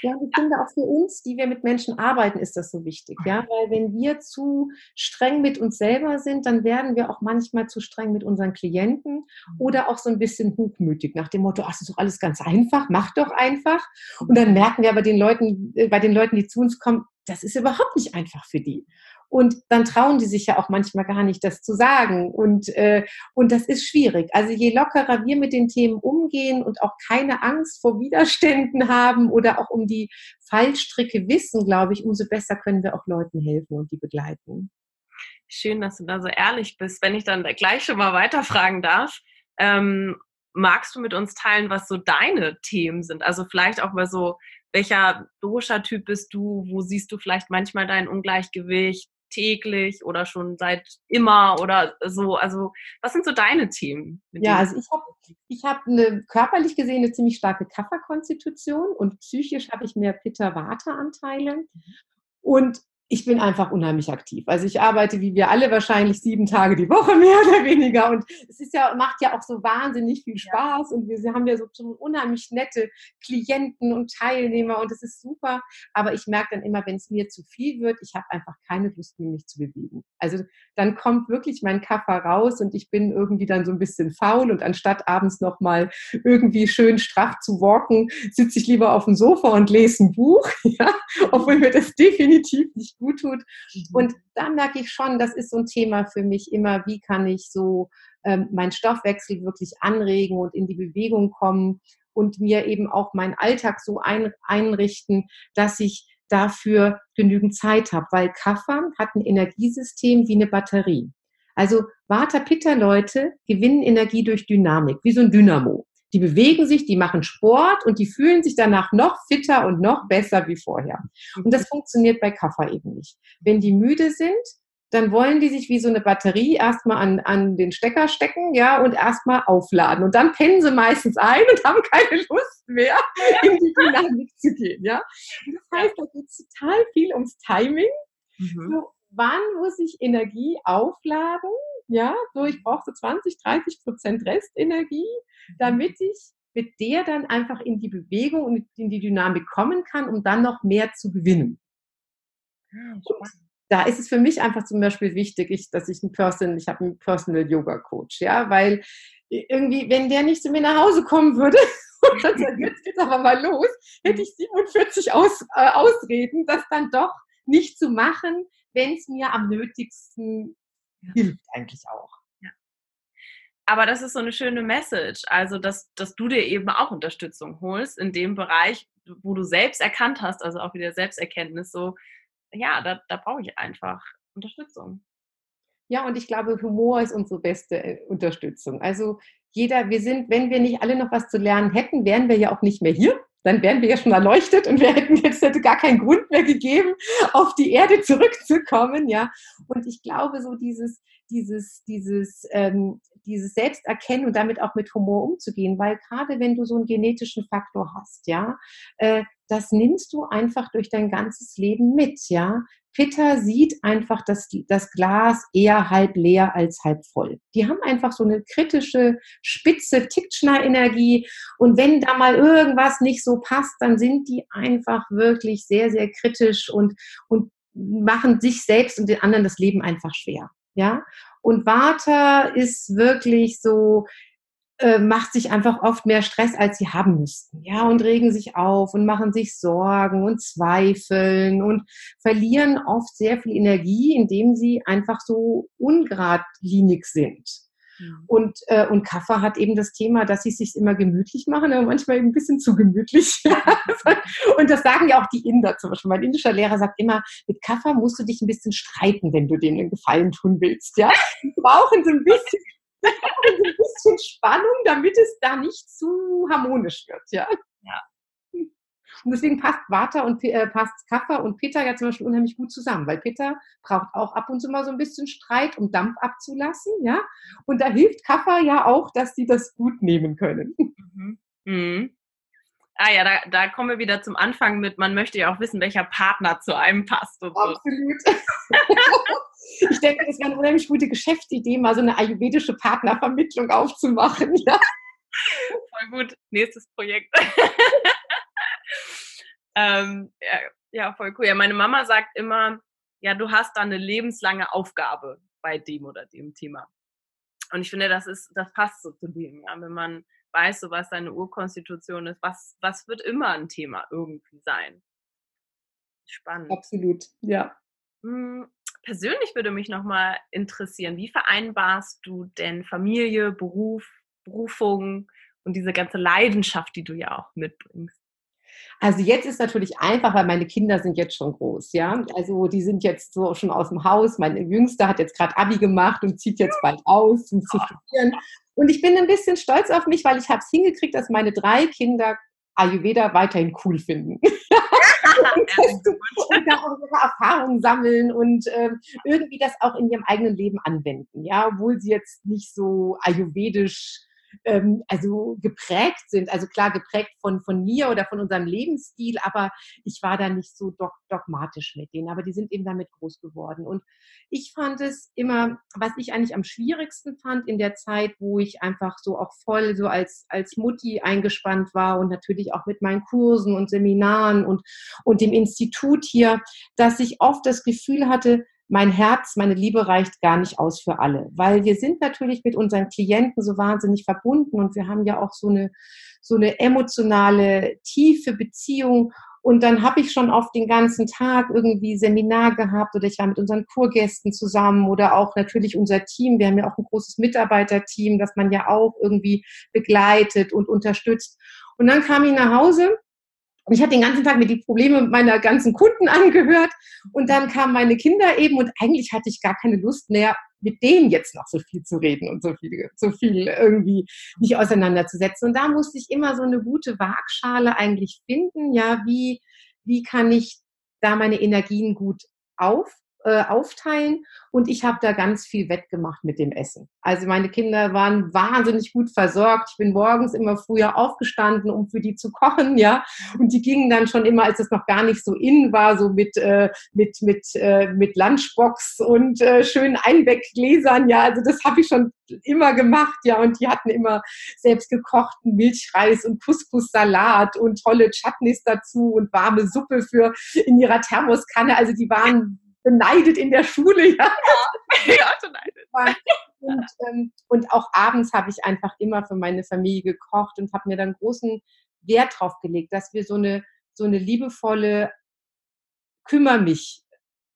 Ja, ich finde auch für uns, die wir mit Menschen arbeiten, ist das so wichtig, ja, weil wenn wir zu streng mit uns selber sind, dann werden wir auch manchmal zu streng mit unseren Klienten mhm. oder auch so ein bisschen hochmütig nach dem Motto, ach, das ist doch alles ganz einfach, mach doch einfach. Und dann merken wir aber den Leuten, äh, bei den Leuten, die zu uns kommen, das ist überhaupt nicht einfach für die. Und dann trauen die sich ja auch manchmal gar nicht, das zu sagen. Und, äh, und das ist schwierig. Also je lockerer wir mit den Themen umgehen und auch keine Angst vor Widerständen haben oder auch um die Fallstricke wissen, glaube ich, umso besser können wir auch Leuten helfen und die begleiten. Schön, dass du da so ehrlich bist. Wenn ich dann gleich schon mal weiterfragen darf, ähm, magst du mit uns teilen, was so deine Themen sind? Also vielleicht auch mal so, welcher Dosha-Typ bist du? Wo siehst du vielleicht manchmal dein Ungleichgewicht? Täglich oder schon seit immer oder so? Also was sind so deine Themen? Ja, also ich habe ich hab eine körperlich gesehen eine ziemlich starke Kafferkonstitution und psychisch habe ich mehr Pitta-Vata-Anteile. Mhm. Und ich bin einfach unheimlich aktiv. Also ich arbeite, wie wir alle wahrscheinlich, sieben Tage die Woche mehr oder weniger. Und es ist ja, macht ja auch so wahnsinnig viel Spaß. Und wir haben ja so, so unheimlich nette Klienten und Teilnehmer und es ist super. Aber ich merke dann immer, wenn es mir zu viel wird, ich habe einfach keine Lust mehr, mich zu bewegen. Also dann kommt wirklich mein Kaffer raus und ich bin irgendwie dann so ein bisschen faul und anstatt abends nochmal irgendwie schön straff zu walken, sitze ich lieber auf dem Sofa und lese ein Buch. Ja? Obwohl mir das definitiv nicht gut tut. Mhm. Und da merke ich schon, das ist so ein Thema für mich immer, wie kann ich so ähm, meinen Stoffwechsel wirklich anregen und in die Bewegung kommen und mir eben auch meinen Alltag so ein, einrichten, dass ich dafür genügend Zeit habe, weil Kaffer hat ein Energiesystem wie eine Batterie. Also Vata-Pitta-Leute gewinnen Energie durch Dynamik, wie so ein Dynamo. Die bewegen sich, die machen Sport und die fühlen sich danach noch fitter und noch besser wie vorher. Und das funktioniert bei Kaffer eben nicht. Wenn die müde sind, dann wollen die sich wie so eine Batterie erstmal an, an den Stecker stecken, ja, und erstmal aufladen. Und dann pennen sie meistens ein und haben keine Lust mehr, in die Dynamik zu gehen, ja. Und das heißt, da geht es total viel ums Timing. Mhm. So, wann muss ich Energie aufladen? Ja, so ich brauche so 20, 30 Prozent Restenergie, damit ich mit der dann einfach in die Bewegung und in die Dynamik kommen kann, um dann noch mehr zu gewinnen. Und da ist es für mich einfach zum Beispiel wichtig, ich, dass ich einen Person, ich habe einen Personal Yoga Coach, ja, weil irgendwie, wenn der nicht zu mir nach Hause kommen würde und dann sagt, jetzt geht's aber mal los, hätte ich 47 Aus, äh, Ausreden, das dann doch nicht zu machen, wenn es mir am nötigsten. Hilft eigentlich auch. Ja. Aber das ist so eine schöne Message, also dass, dass du dir eben auch Unterstützung holst in dem Bereich, wo du selbst erkannt hast, also auch wieder Selbsterkenntnis, so, ja, da, da brauche ich einfach Unterstützung. Ja, und ich glaube, Humor ist unsere beste äh, Unterstützung. Also jeder, wir sind, wenn wir nicht alle noch was zu lernen hätten, wären wir ja auch nicht mehr hier dann wären wir ja schon erleuchtet und wir hätten jetzt hätte gar keinen Grund mehr gegeben, auf die Erde zurückzukommen, ja. Und ich glaube, so dieses, dieses, dieses, ähm, dieses Selbsterkennen und damit auch mit Humor umzugehen, weil gerade wenn du so einen genetischen Faktor hast, ja, äh, das nimmst du einfach durch dein ganzes Leben mit, ja. Pitta sieht einfach das, das Glas eher halb leer als halb voll. Die haben einfach so eine kritische, spitze Tickschner-Energie. Und wenn da mal irgendwas nicht so passt, dann sind die einfach wirklich sehr, sehr kritisch und, und machen sich selbst und den anderen das Leben einfach schwer. Ja. Und Vata ist wirklich so, äh, macht sich einfach oft mehr Stress, als sie haben müssten. Ja, und regen sich auf und machen sich Sorgen und zweifeln und verlieren oft sehr viel Energie, indem sie einfach so ungeradlinig sind. Mhm. Und, äh, und Kaffer hat eben das Thema, dass sie es sich immer gemütlich machen, aber manchmal eben ein bisschen zu gemütlich. und das sagen ja auch die Inder zum Beispiel. Mein indischer Lehrer sagt immer, mit Kaffer musst du dich ein bisschen streiten, wenn du denen einen Gefallen tun willst. Ja? Die brauchen so ein bisschen ein bisschen Spannung, damit es da nicht zu harmonisch wird, ja. ja. Und deswegen passt Vata und äh, passt Kapha und Peter ja zum Beispiel unheimlich gut zusammen, weil Peter braucht auch ab und zu mal so ein bisschen Streit, um Dampf abzulassen, ja. Und da hilft Kapha ja auch, dass sie das gut nehmen können. Mhm. Mhm. Ah ja, da, da kommen wir wieder zum Anfang mit, man möchte ja auch wissen, welcher Partner zu einem passt. Und Absolut. ich denke, das wäre eine unheimlich gute Geschäftsidee, mal so eine ayurvedische Partnervermittlung aufzumachen. Ja. Voll gut. Nächstes Projekt. ähm, ja, ja, voll cool. Ja, meine Mama sagt immer, ja, du hast da eine lebenslange Aufgabe bei dem oder dem Thema. Und ich finde, das ist, das passt so zu dem, ja, wenn man weiß, so was deine Urkonstitution ist, was, was wird immer ein Thema irgendwie sein. Spannend. Absolut, ja. Persönlich würde mich nochmal interessieren, wie vereinbarst du denn Familie, Beruf, Berufung und diese ganze Leidenschaft, die du ja auch mitbringst? Also jetzt ist natürlich einfach, weil meine Kinder sind jetzt schon groß, ja. Also die sind jetzt so schon aus dem Haus. Meine Jüngste hat jetzt gerade Abi gemacht und zieht jetzt bald aus, um zu studieren. Und ich bin ein bisschen stolz auf mich, weil ich habe es hingekriegt, dass meine drei Kinder Ayurveda weiterhin cool finden. und da auch ihre Erfahrungen sammeln und ähm, irgendwie das auch in ihrem eigenen Leben anwenden, ja, obwohl sie jetzt nicht so ayurvedisch ähm, also geprägt sind. Also klar geprägt von, von mir oder von unserem Lebensstil, aber ich war da nicht so dogmatisch mit denen. Aber die sind eben damit groß geworden. Und ich fand es immer, was ich eigentlich am schwierigsten fand in der Zeit, wo ich einfach so auch voll so als, als Mutti eingespannt war und natürlich auch mit meinen Kursen und Seminaren und, und dem Institut hier, dass ich oft das Gefühl hatte, mein Herz, meine Liebe reicht gar nicht aus für alle, weil wir sind natürlich mit unseren Klienten so wahnsinnig verbunden und wir haben ja auch so eine, so eine emotionale, tiefe Beziehung. Und dann habe ich schon oft den ganzen Tag irgendwie Seminar gehabt oder ich war mit unseren Kurgästen zusammen oder auch natürlich unser Team. Wir haben ja auch ein großes Mitarbeiterteam, das man ja auch irgendwie begleitet und unterstützt. Und dann kam ich nach Hause und ich hatte den ganzen Tag mir die Probleme meiner ganzen Kunden angehört und dann kamen meine Kinder eben und eigentlich hatte ich gar keine Lust mehr, mit denen jetzt noch so viel zu reden und so viel, so viel irgendwie mich auseinanderzusetzen. Und da musste ich immer so eine gute Waagschale eigentlich finden. Ja, wie, wie kann ich da meine Energien gut auf, äh, aufteilen und ich habe da ganz viel wettgemacht mit dem Essen. Also meine Kinder waren wahnsinnig gut versorgt. Ich bin morgens immer früher aufgestanden, um für die zu kochen, ja. Und die gingen dann schon immer, als es noch gar nicht so in war, so mit äh, mit mit äh, mit Lunchbox und äh, schönen Einweggläsern, ja. Also das habe ich schon immer gemacht, ja. Und die hatten immer selbst gekochten Milchreis und Couscous-Salat und tolle Chutneys dazu und warme Suppe für in ihrer Thermoskanne. Also die waren beneidet in der Schule. Ja, ja, beneidet. Und, ähm, und auch abends habe ich einfach immer für meine Familie gekocht und habe mir dann großen Wert drauf gelegt, dass wir so eine, so eine liebevolle Kümmer mich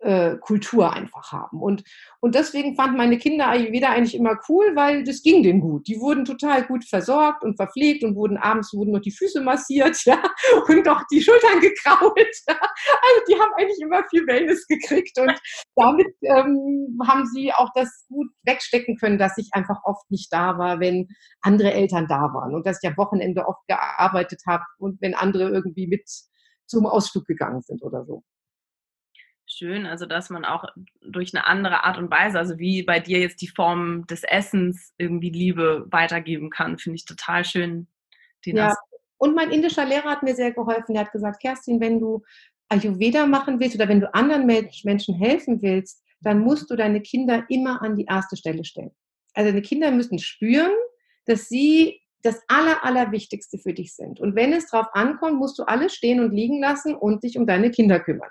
äh, Kultur einfach haben. Und, und deswegen fanden meine Kinder Ayurveda eigentlich immer cool, weil das ging denen gut. Die wurden total gut versorgt und verpflegt und wurden abends wurden noch die Füße massiert ja, und auch die Schultern gekrault. Ja. Also die haben eigentlich immer viel Wellness gekriegt und damit ähm, haben sie auch das gut wegstecken können, dass ich einfach oft nicht da war, wenn andere Eltern da waren und dass ich am Wochenende oft gearbeitet habe und wenn andere irgendwie mit zum Ausflug gegangen sind oder so schön, also dass man auch durch eine andere Art und Weise, also wie bei dir jetzt die Form des Essens irgendwie Liebe weitergeben kann, finde ich total schön. ja, Und mein indischer Lehrer hat mir sehr geholfen. Der hat gesagt, Kerstin, wenn du Ayurveda machen willst oder wenn du anderen Menschen helfen willst, dann musst du deine Kinder immer an die erste Stelle stellen. Also deine Kinder müssen spüren, dass sie das Aller, Allerwichtigste für dich sind. Und wenn es drauf ankommt, musst du alles stehen und liegen lassen und dich um deine Kinder kümmern.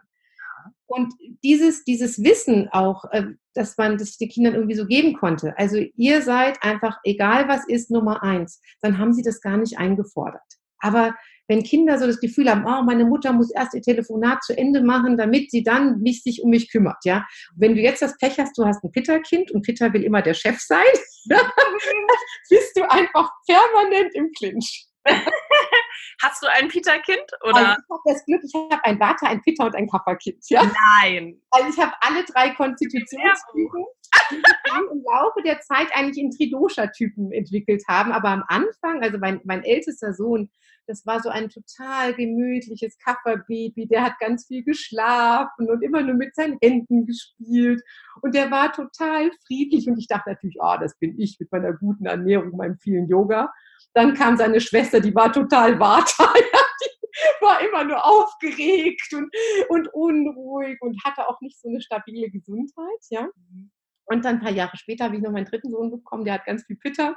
Und dieses, dieses Wissen auch, äh, dass man das den Kindern irgendwie so geben konnte. Also ihr seid einfach, egal was ist, Nummer eins. Dann haben sie das gar nicht eingefordert. Aber wenn Kinder so das Gefühl haben, oh, meine Mutter muss erst ihr Telefonat zu Ende machen, damit sie dann nicht sich um mich kümmert, ja. Wenn du jetzt das Pech hast, du hast ein Pitta-Kind und Pitta will immer der Chef sein, bist du einfach permanent im Clinch. Hast du ein Peter-Kind? Also ich habe das Glück, ich habe ein Vata, ein Pitta und ein Kappa-Kind. Ja? Nein. Also ich habe alle drei Konstitutionstypen, die sich im Laufe der Zeit eigentlich in Tridosha-Typen entwickelt haben. Aber am Anfang, also mein, mein ältester Sohn, das war so ein total gemütliches Kafferbaby, der hat ganz viel geschlafen und immer nur mit seinen Händen gespielt. Und der war total friedlich. Und ich dachte natürlich, oh, das bin ich mit meiner guten Ernährung, meinem vielen Yoga. Dann kam seine Schwester, die war total Vata. die war immer nur aufgeregt und, und unruhig und hatte auch nicht so eine stabile Gesundheit, ja. Mhm. Und dann ein paar Jahre später habe ich noch meinen dritten Sohn bekommen, der hat ganz viel Pitter.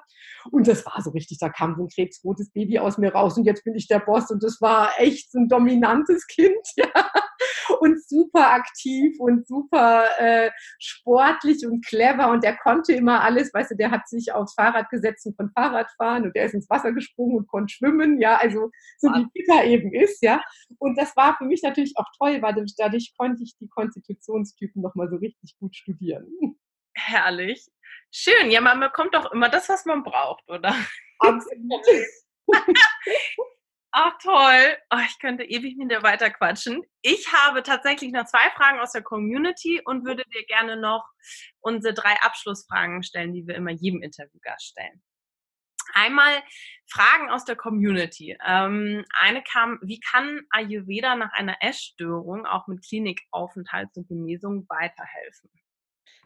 Und das war so richtig, da kam so ein krebsrotes Baby aus mir raus und jetzt bin ich der Boss. Und das war echt so ein dominantes Kind, ja. Und super aktiv und super äh, sportlich und clever. Und der konnte immer alles, weißt du, der hat sich aufs Fahrrad gesetzt und von Fahrrad fahren und der ist ins Wasser gesprungen und konnte schwimmen, ja. Also so wie Pitter eben ist, ja. Und das war für mich natürlich auch toll, weil dadurch konnte ich die Konstitutionstypen nochmal so richtig gut studieren. Herrlich. Schön. Ja, man bekommt doch immer das, was man braucht, oder? Absolut. Ach toll. Oh, ich könnte ewig mit dir weiterquatschen. Ich habe tatsächlich noch zwei Fragen aus der Community und würde dir gerne noch unsere drei Abschlussfragen stellen, die wir immer jedem Interviewgast stellen. Einmal Fragen aus der Community. Ähm, eine kam, wie kann Ayurveda nach einer Essstörung auch mit Klinikaufenthalt und Genesung weiterhelfen?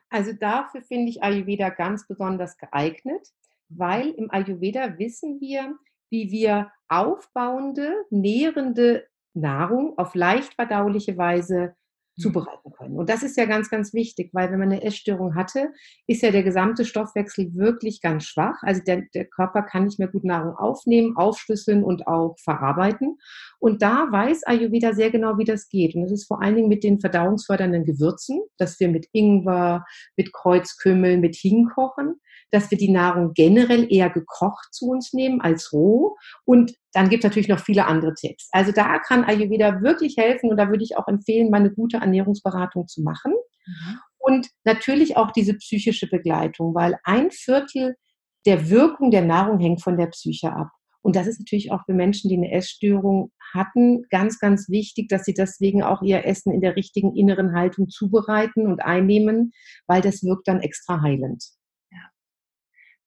Also dafür finde ich Ayurveda ganz besonders geeignet, weil im Ayurveda wissen wir, wie wir aufbauende, nährende Nahrung auf leicht verdauliche Weise Mhm. zubereiten können. Und das ist ja ganz, ganz wichtig, weil wenn man eine Essstörung hatte, ist ja der gesamte Stoffwechsel wirklich ganz schwach. Also der, der Körper kann nicht mehr gut Nahrung aufnehmen, aufschlüsseln und auch verarbeiten. Und da weiß Ayurveda sehr genau, wie das geht. Und das ist vor allen Dingen mit den verdauungsfördernden Gewürzen, dass wir mit Ingwer, mit Kreuzkümmel, mit Hing kochen dass wir die Nahrung generell eher gekocht zu uns nehmen als roh. Und dann gibt es natürlich noch viele andere Tipps. Also da kann Ayurveda wirklich helfen und da würde ich auch empfehlen, mal eine gute Ernährungsberatung zu machen. Mhm. Und natürlich auch diese psychische Begleitung, weil ein Viertel der Wirkung der Nahrung hängt von der Psyche ab. Und das ist natürlich auch für Menschen, die eine Essstörung hatten, ganz, ganz wichtig, dass sie deswegen auch ihr Essen in der richtigen inneren Haltung zubereiten und einnehmen, weil das wirkt dann extra heilend.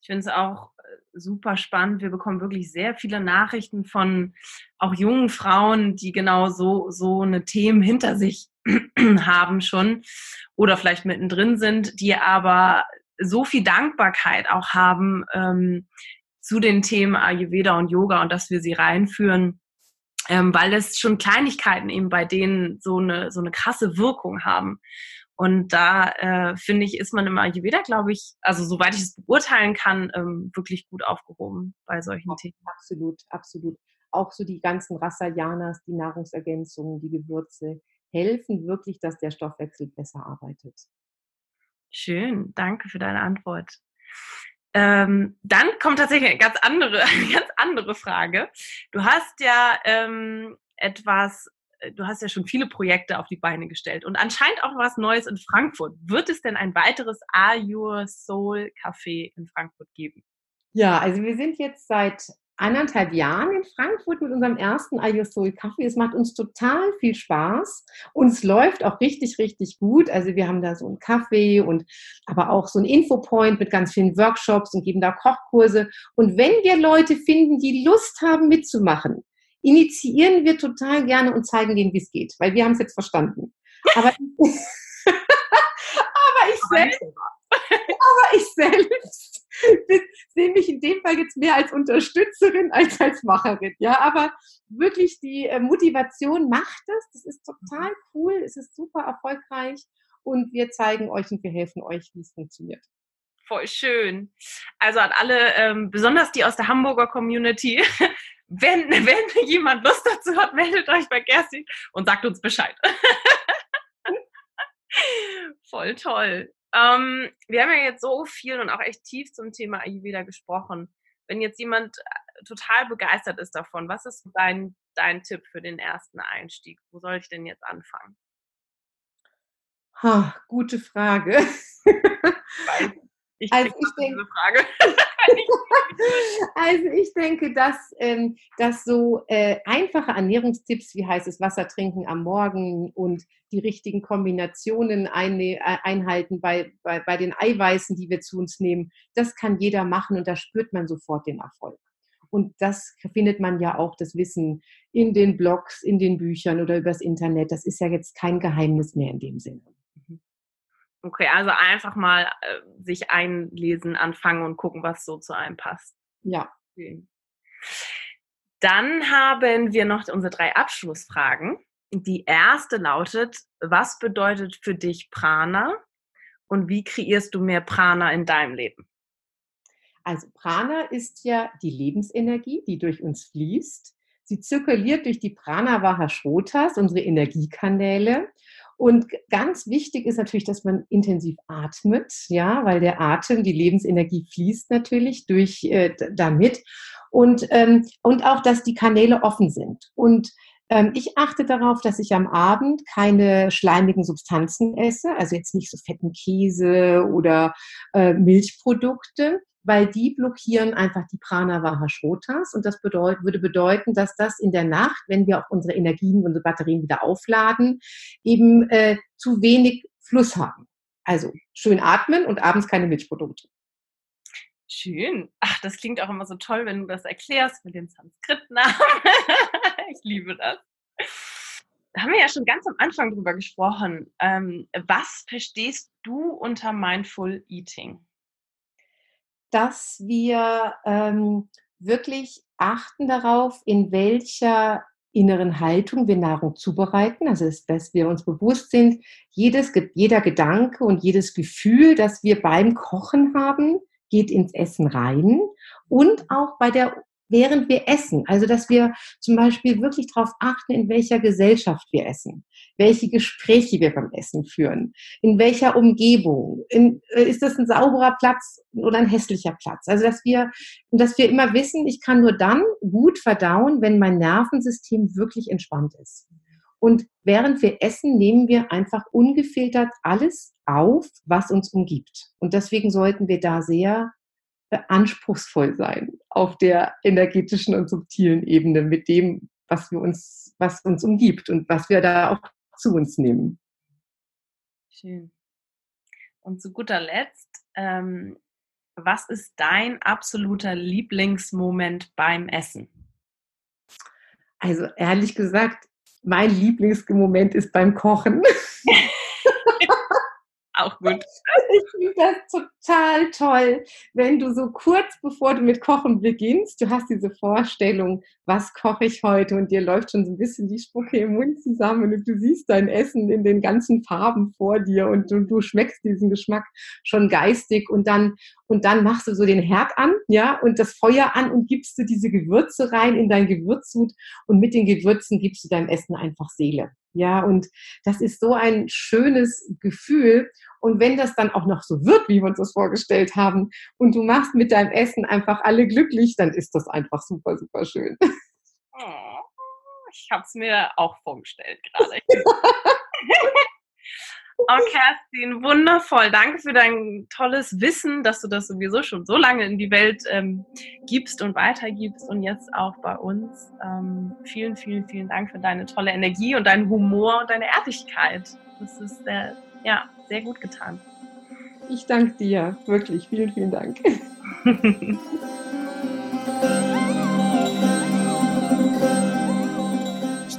Ich finde es auch äh, super spannend. Wir bekommen wirklich sehr viele Nachrichten von auch jungen Frauen, die genau so, so eine Themen hinter sich haben schon oder vielleicht mittendrin sind, die aber so viel Dankbarkeit auch haben ähm, zu den Themen Ayurveda und Yoga und dass wir sie reinführen, ähm, weil es schon Kleinigkeiten eben bei denen so eine, so eine krasse Wirkung haben. Und da äh, finde ich, ist man im Ayurveda, glaube ich, also soweit ich es beurteilen kann, ähm, wirklich gut aufgehoben bei solchen Themen. Absolut, absolut. Auch so die ganzen Rasayanas, die Nahrungsergänzungen, die Gewürze helfen wirklich, dass der Stoffwechsel besser arbeitet. Schön, danke für deine Antwort. Ähm, dann kommt tatsächlich eine ganz andere, eine ganz andere Frage. Du hast ja ähm, etwas du hast ja schon viele Projekte auf die Beine gestellt und anscheinend auch was Neues in Frankfurt. Wird es denn ein weiteres Are Your Soul Café in Frankfurt geben? Ja, also wir sind jetzt seit anderthalb Jahren in Frankfurt mit unserem ersten Are Your Soul Kaffee. Es macht uns total viel Spaß und es läuft auch richtig, richtig gut. Also wir haben da so einen Kaffee und aber auch so einen Infopoint mit ganz vielen Workshops und geben da Kochkurse. Und wenn wir Leute finden, die Lust haben mitzumachen, initiieren wir total gerne und zeigen denen, wie es geht, weil wir haben es jetzt verstanden. Aber, aber ich selbst, Aber ich selbst sehe mich in dem Fall jetzt mehr als Unterstützerin als als Macherin. Ja, aber wirklich die äh, Motivation macht das. Das ist total cool. Es ist super erfolgreich und wir zeigen euch und wir helfen euch, wie es funktioniert. Voll schön. Also an alle, ähm, besonders die aus der Hamburger Community, wenn, wenn jemand Lust dazu hat, meldet euch bei Kerstin und sagt uns Bescheid. Voll toll. Ähm, wir haben ja jetzt so viel und auch echt tief zum Thema Ayurveda gesprochen. Wenn jetzt jemand äh, total begeistert ist davon, was ist dein, dein Tipp für den ersten Einstieg? Wo soll ich denn jetzt anfangen? Ha, gute Frage. Ich also ich denke, also ich denke, dass, ähm, dass so äh, einfache Ernährungstipps wie heißes Wasser trinken am Morgen und die richtigen Kombinationen ein, äh, einhalten bei, bei, bei den Eiweißen, die wir zu uns nehmen, das kann jeder machen und da spürt man sofort den Erfolg. Und das findet man ja auch, das Wissen in den Blogs, in den Büchern oder übers Internet. Das ist ja jetzt kein Geheimnis mehr in dem Sinne. Okay, also einfach mal äh, sich einlesen, anfangen und gucken, was so zu einem passt. Ja. Okay. Dann haben wir noch unsere drei Abschlussfragen. Die erste lautet, was bedeutet für dich Prana und wie kreierst du mehr Prana in deinem Leben? Also Prana ist ja die Lebensenergie, die durch uns fließt. Sie zirkuliert durch die Pranavaha-Shrotas, unsere Energiekanäle. Und ganz wichtig ist natürlich, dass man intensiv atmet, ja, weil der Atem, die Lebensenergie fließt natürlich durch äh, damit. Und, ähm, und auch, dass die Kanäle offen sind. Und ich achte darauf, dass ich am Abend keine schleimigen Substanzen esse, also jetzt nicht so fetten Käse oder äh, Milchprodukte, weil die blockieren einfach die Pranavaha-Shrotas und das bedeut, würde bedeuten, dass das in der Nacht, wenn wir auch unsere Energien, unsere Batterien wieder aufladen, eben äh, zu wenig Fluss haben. Also schön atmen und abends keine Milchprodukte. Schön. Ach, das klingt auch immer so toll, wenn du das erklärst mit den Sanskrit-Namen. ich liebe das. Da haben wir ja schon ganz am Anfang drüber gesprochen. Ähm, was verstehst du unter Mindful Eating? dass wir ähm, wirklich achten darauf, in welcher inneren Haltung wir Nahrung zubereiten. Also, dass wir uns bewusst sind, jedes, jeder Gedanke und jedes Gefühl, das wir beim Kochen haben, geht ins Essen rein. Und auch bei der während wir essen. Also, dass wir zum Beispiel wirklich darauf achten, in welcher Gesellschaft wir essen, welche Gespräche wir beim Essen führen, in welcher Umgebung, in, äh, ist das ein sauberer Platz oder ein hässlicher Platz. Also, dass wir, dass wir immer wissen, ich kann nur dann gut verdauen, wenn mein Nervensystem wirklich entspannt ist. Und während wir essen, nehmen wir einfach ungefiltert alles auf, was uns umgibt. Und deswegen sollten wir da sehr anspruchsvoll sein auf der energetischen und subtilen Ebene mit dem, was wir uns, was uns umgibt und was wir da auch zu uns nehmen. Schön. Und zu guter Letzt, ähm, was ist dein absoluter Lieblingsmoment beim Essen? Also ehrlich gesagt, mein Lieblingsmoment ist beim Kochen. Auch gut. Ich finde das total toll, wenn du so kurz bevor du mit Kochen beginnst, du hast diese Vorstellung, was koche ich heute und dir läuft schon so ein bisschen die Spucke im Mund zusammen und du siehst dein Essen in den ganzen Farben vor dir und du, du schmeckst diesen Geschmack schon geistig und dann und dann machst du so den Herd an, ja, und das Feuer an und gibst du diese Gewürze rein in dein Gewürzhut und mit den Gewürzen gibst du deinem Essen einfach Seele. Ja, und das ist so ein schönes Gefühl. Und wenn das dann auch noch so wird, wie wir uns das vorgestellt haben, und du machst mit deinem Essen einfach alle glücklich, dann ist das einfach super, super schön. Oh, ich habe es mir auch vorgestellt gerade. Oh, Kerstin, wundervoll. Danke für dein tolles Wissen, dass du das sowieso schon so lange in die Welt ähm, gibst und weitergibst und jetzt auch bei uns. Ähm, vielen, vielen, vielen Dank für deine tolle Energie und deinen Humor und deine Ehrlichkeit. Das ist sehr, ja, sehr gut getan. Ich danke dir, wirklich. Vielen, vielen Dank.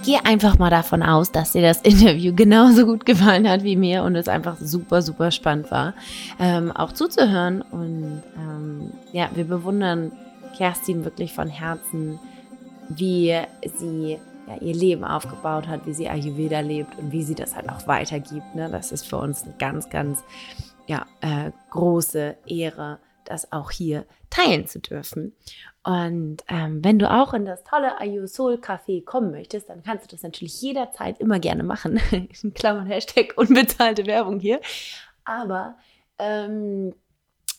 gehe einfach mal davon aus, dass dir das Interview genauso gut gefallen hat wie mir und es einfach super, super spannend war, ähm, auch zuzuhören. Und ähm, ja, wir bewundern Kerstin wirklich von Herzen, wie sie ja, ihr Leben aufgebaut hat, wie sie Ayurveda lebt und wie sie das halt auch weitergibt. Ne? Das ist für uns eine ganz, ganz ja, äh, große Ehre, das auch hier teilen zu dürfen. Und ähm, wenn du auch in das tolle Ayu Soul Café kommen möchtest, dann kannst du das natürlich jederzeit immer gerne machen. in Klammern Hashtag unbezahlte Werbung hier. Aber ähm,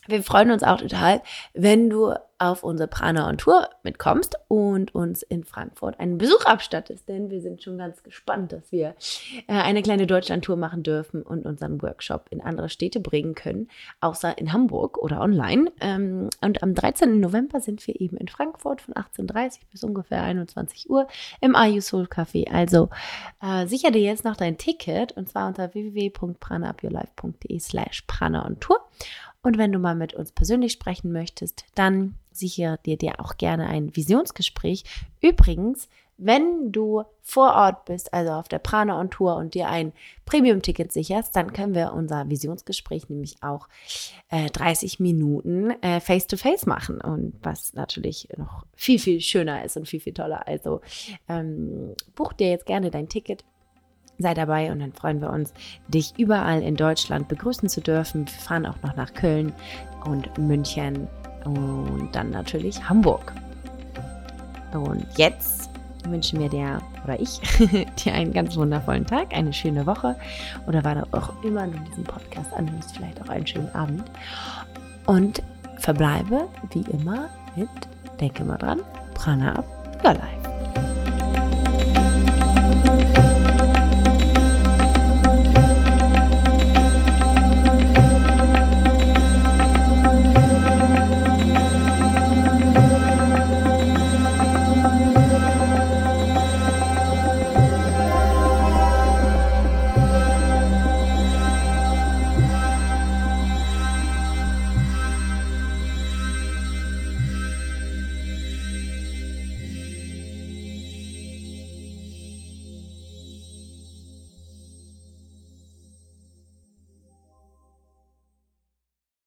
wir freuen uns auch total, wenn du auf unsere Prana on Tour mitkommst und uns in Frankfurt einen Besuch abstattest, denn wir sind schon ganz gespannt, dass wir äh, eine kleine Deutschland-Tour machen dürfen und unseren Workshop in andere Städte bringen können, außer in Hamburg oder online. Ähm, und am 13. November sind wir eben in Frankfurt von 18.30 bis ungefähr 21 Uhr im You Soul Café. Also äh, sicher dir jetzt noch dein Ticket und zwar unter www.pranaupyourlife.de slash prana on Tour. Und wenn du mal mit uns persönlich sprechen möchtest, dann sichere dir, dir auch gerne ein Visionsgespräch. Übrigens, wenn du vor Ort bist, also auf der Prana on Tour und dir ein Premium-Ticket sicherst, dann können wir unser Visionsgespräch nämlich auch äh, 30 Minuten äh, face-to-face -face machen. Und was natürlich noch viel, viel schöner ist und viel, viel toller. Also ähm, buch dir jetzt gerne dein Ticket sei dabei und dann freuen wir uns, dich überall in Deutschland begrüßen zu dürfen. Wir fahren auch noch nach Köln und München und dann natürlich Hamburg. Und jetzt wünschen wir dir oder ich dir einen ganz wundervollen Tag, eine schöne Woche oder wann auch immer du diesen Podcast anhörst, vielleicht auch einen schönen Abend. Und verbleibe wie immer mit, denke mal dran, Prana ab, your life.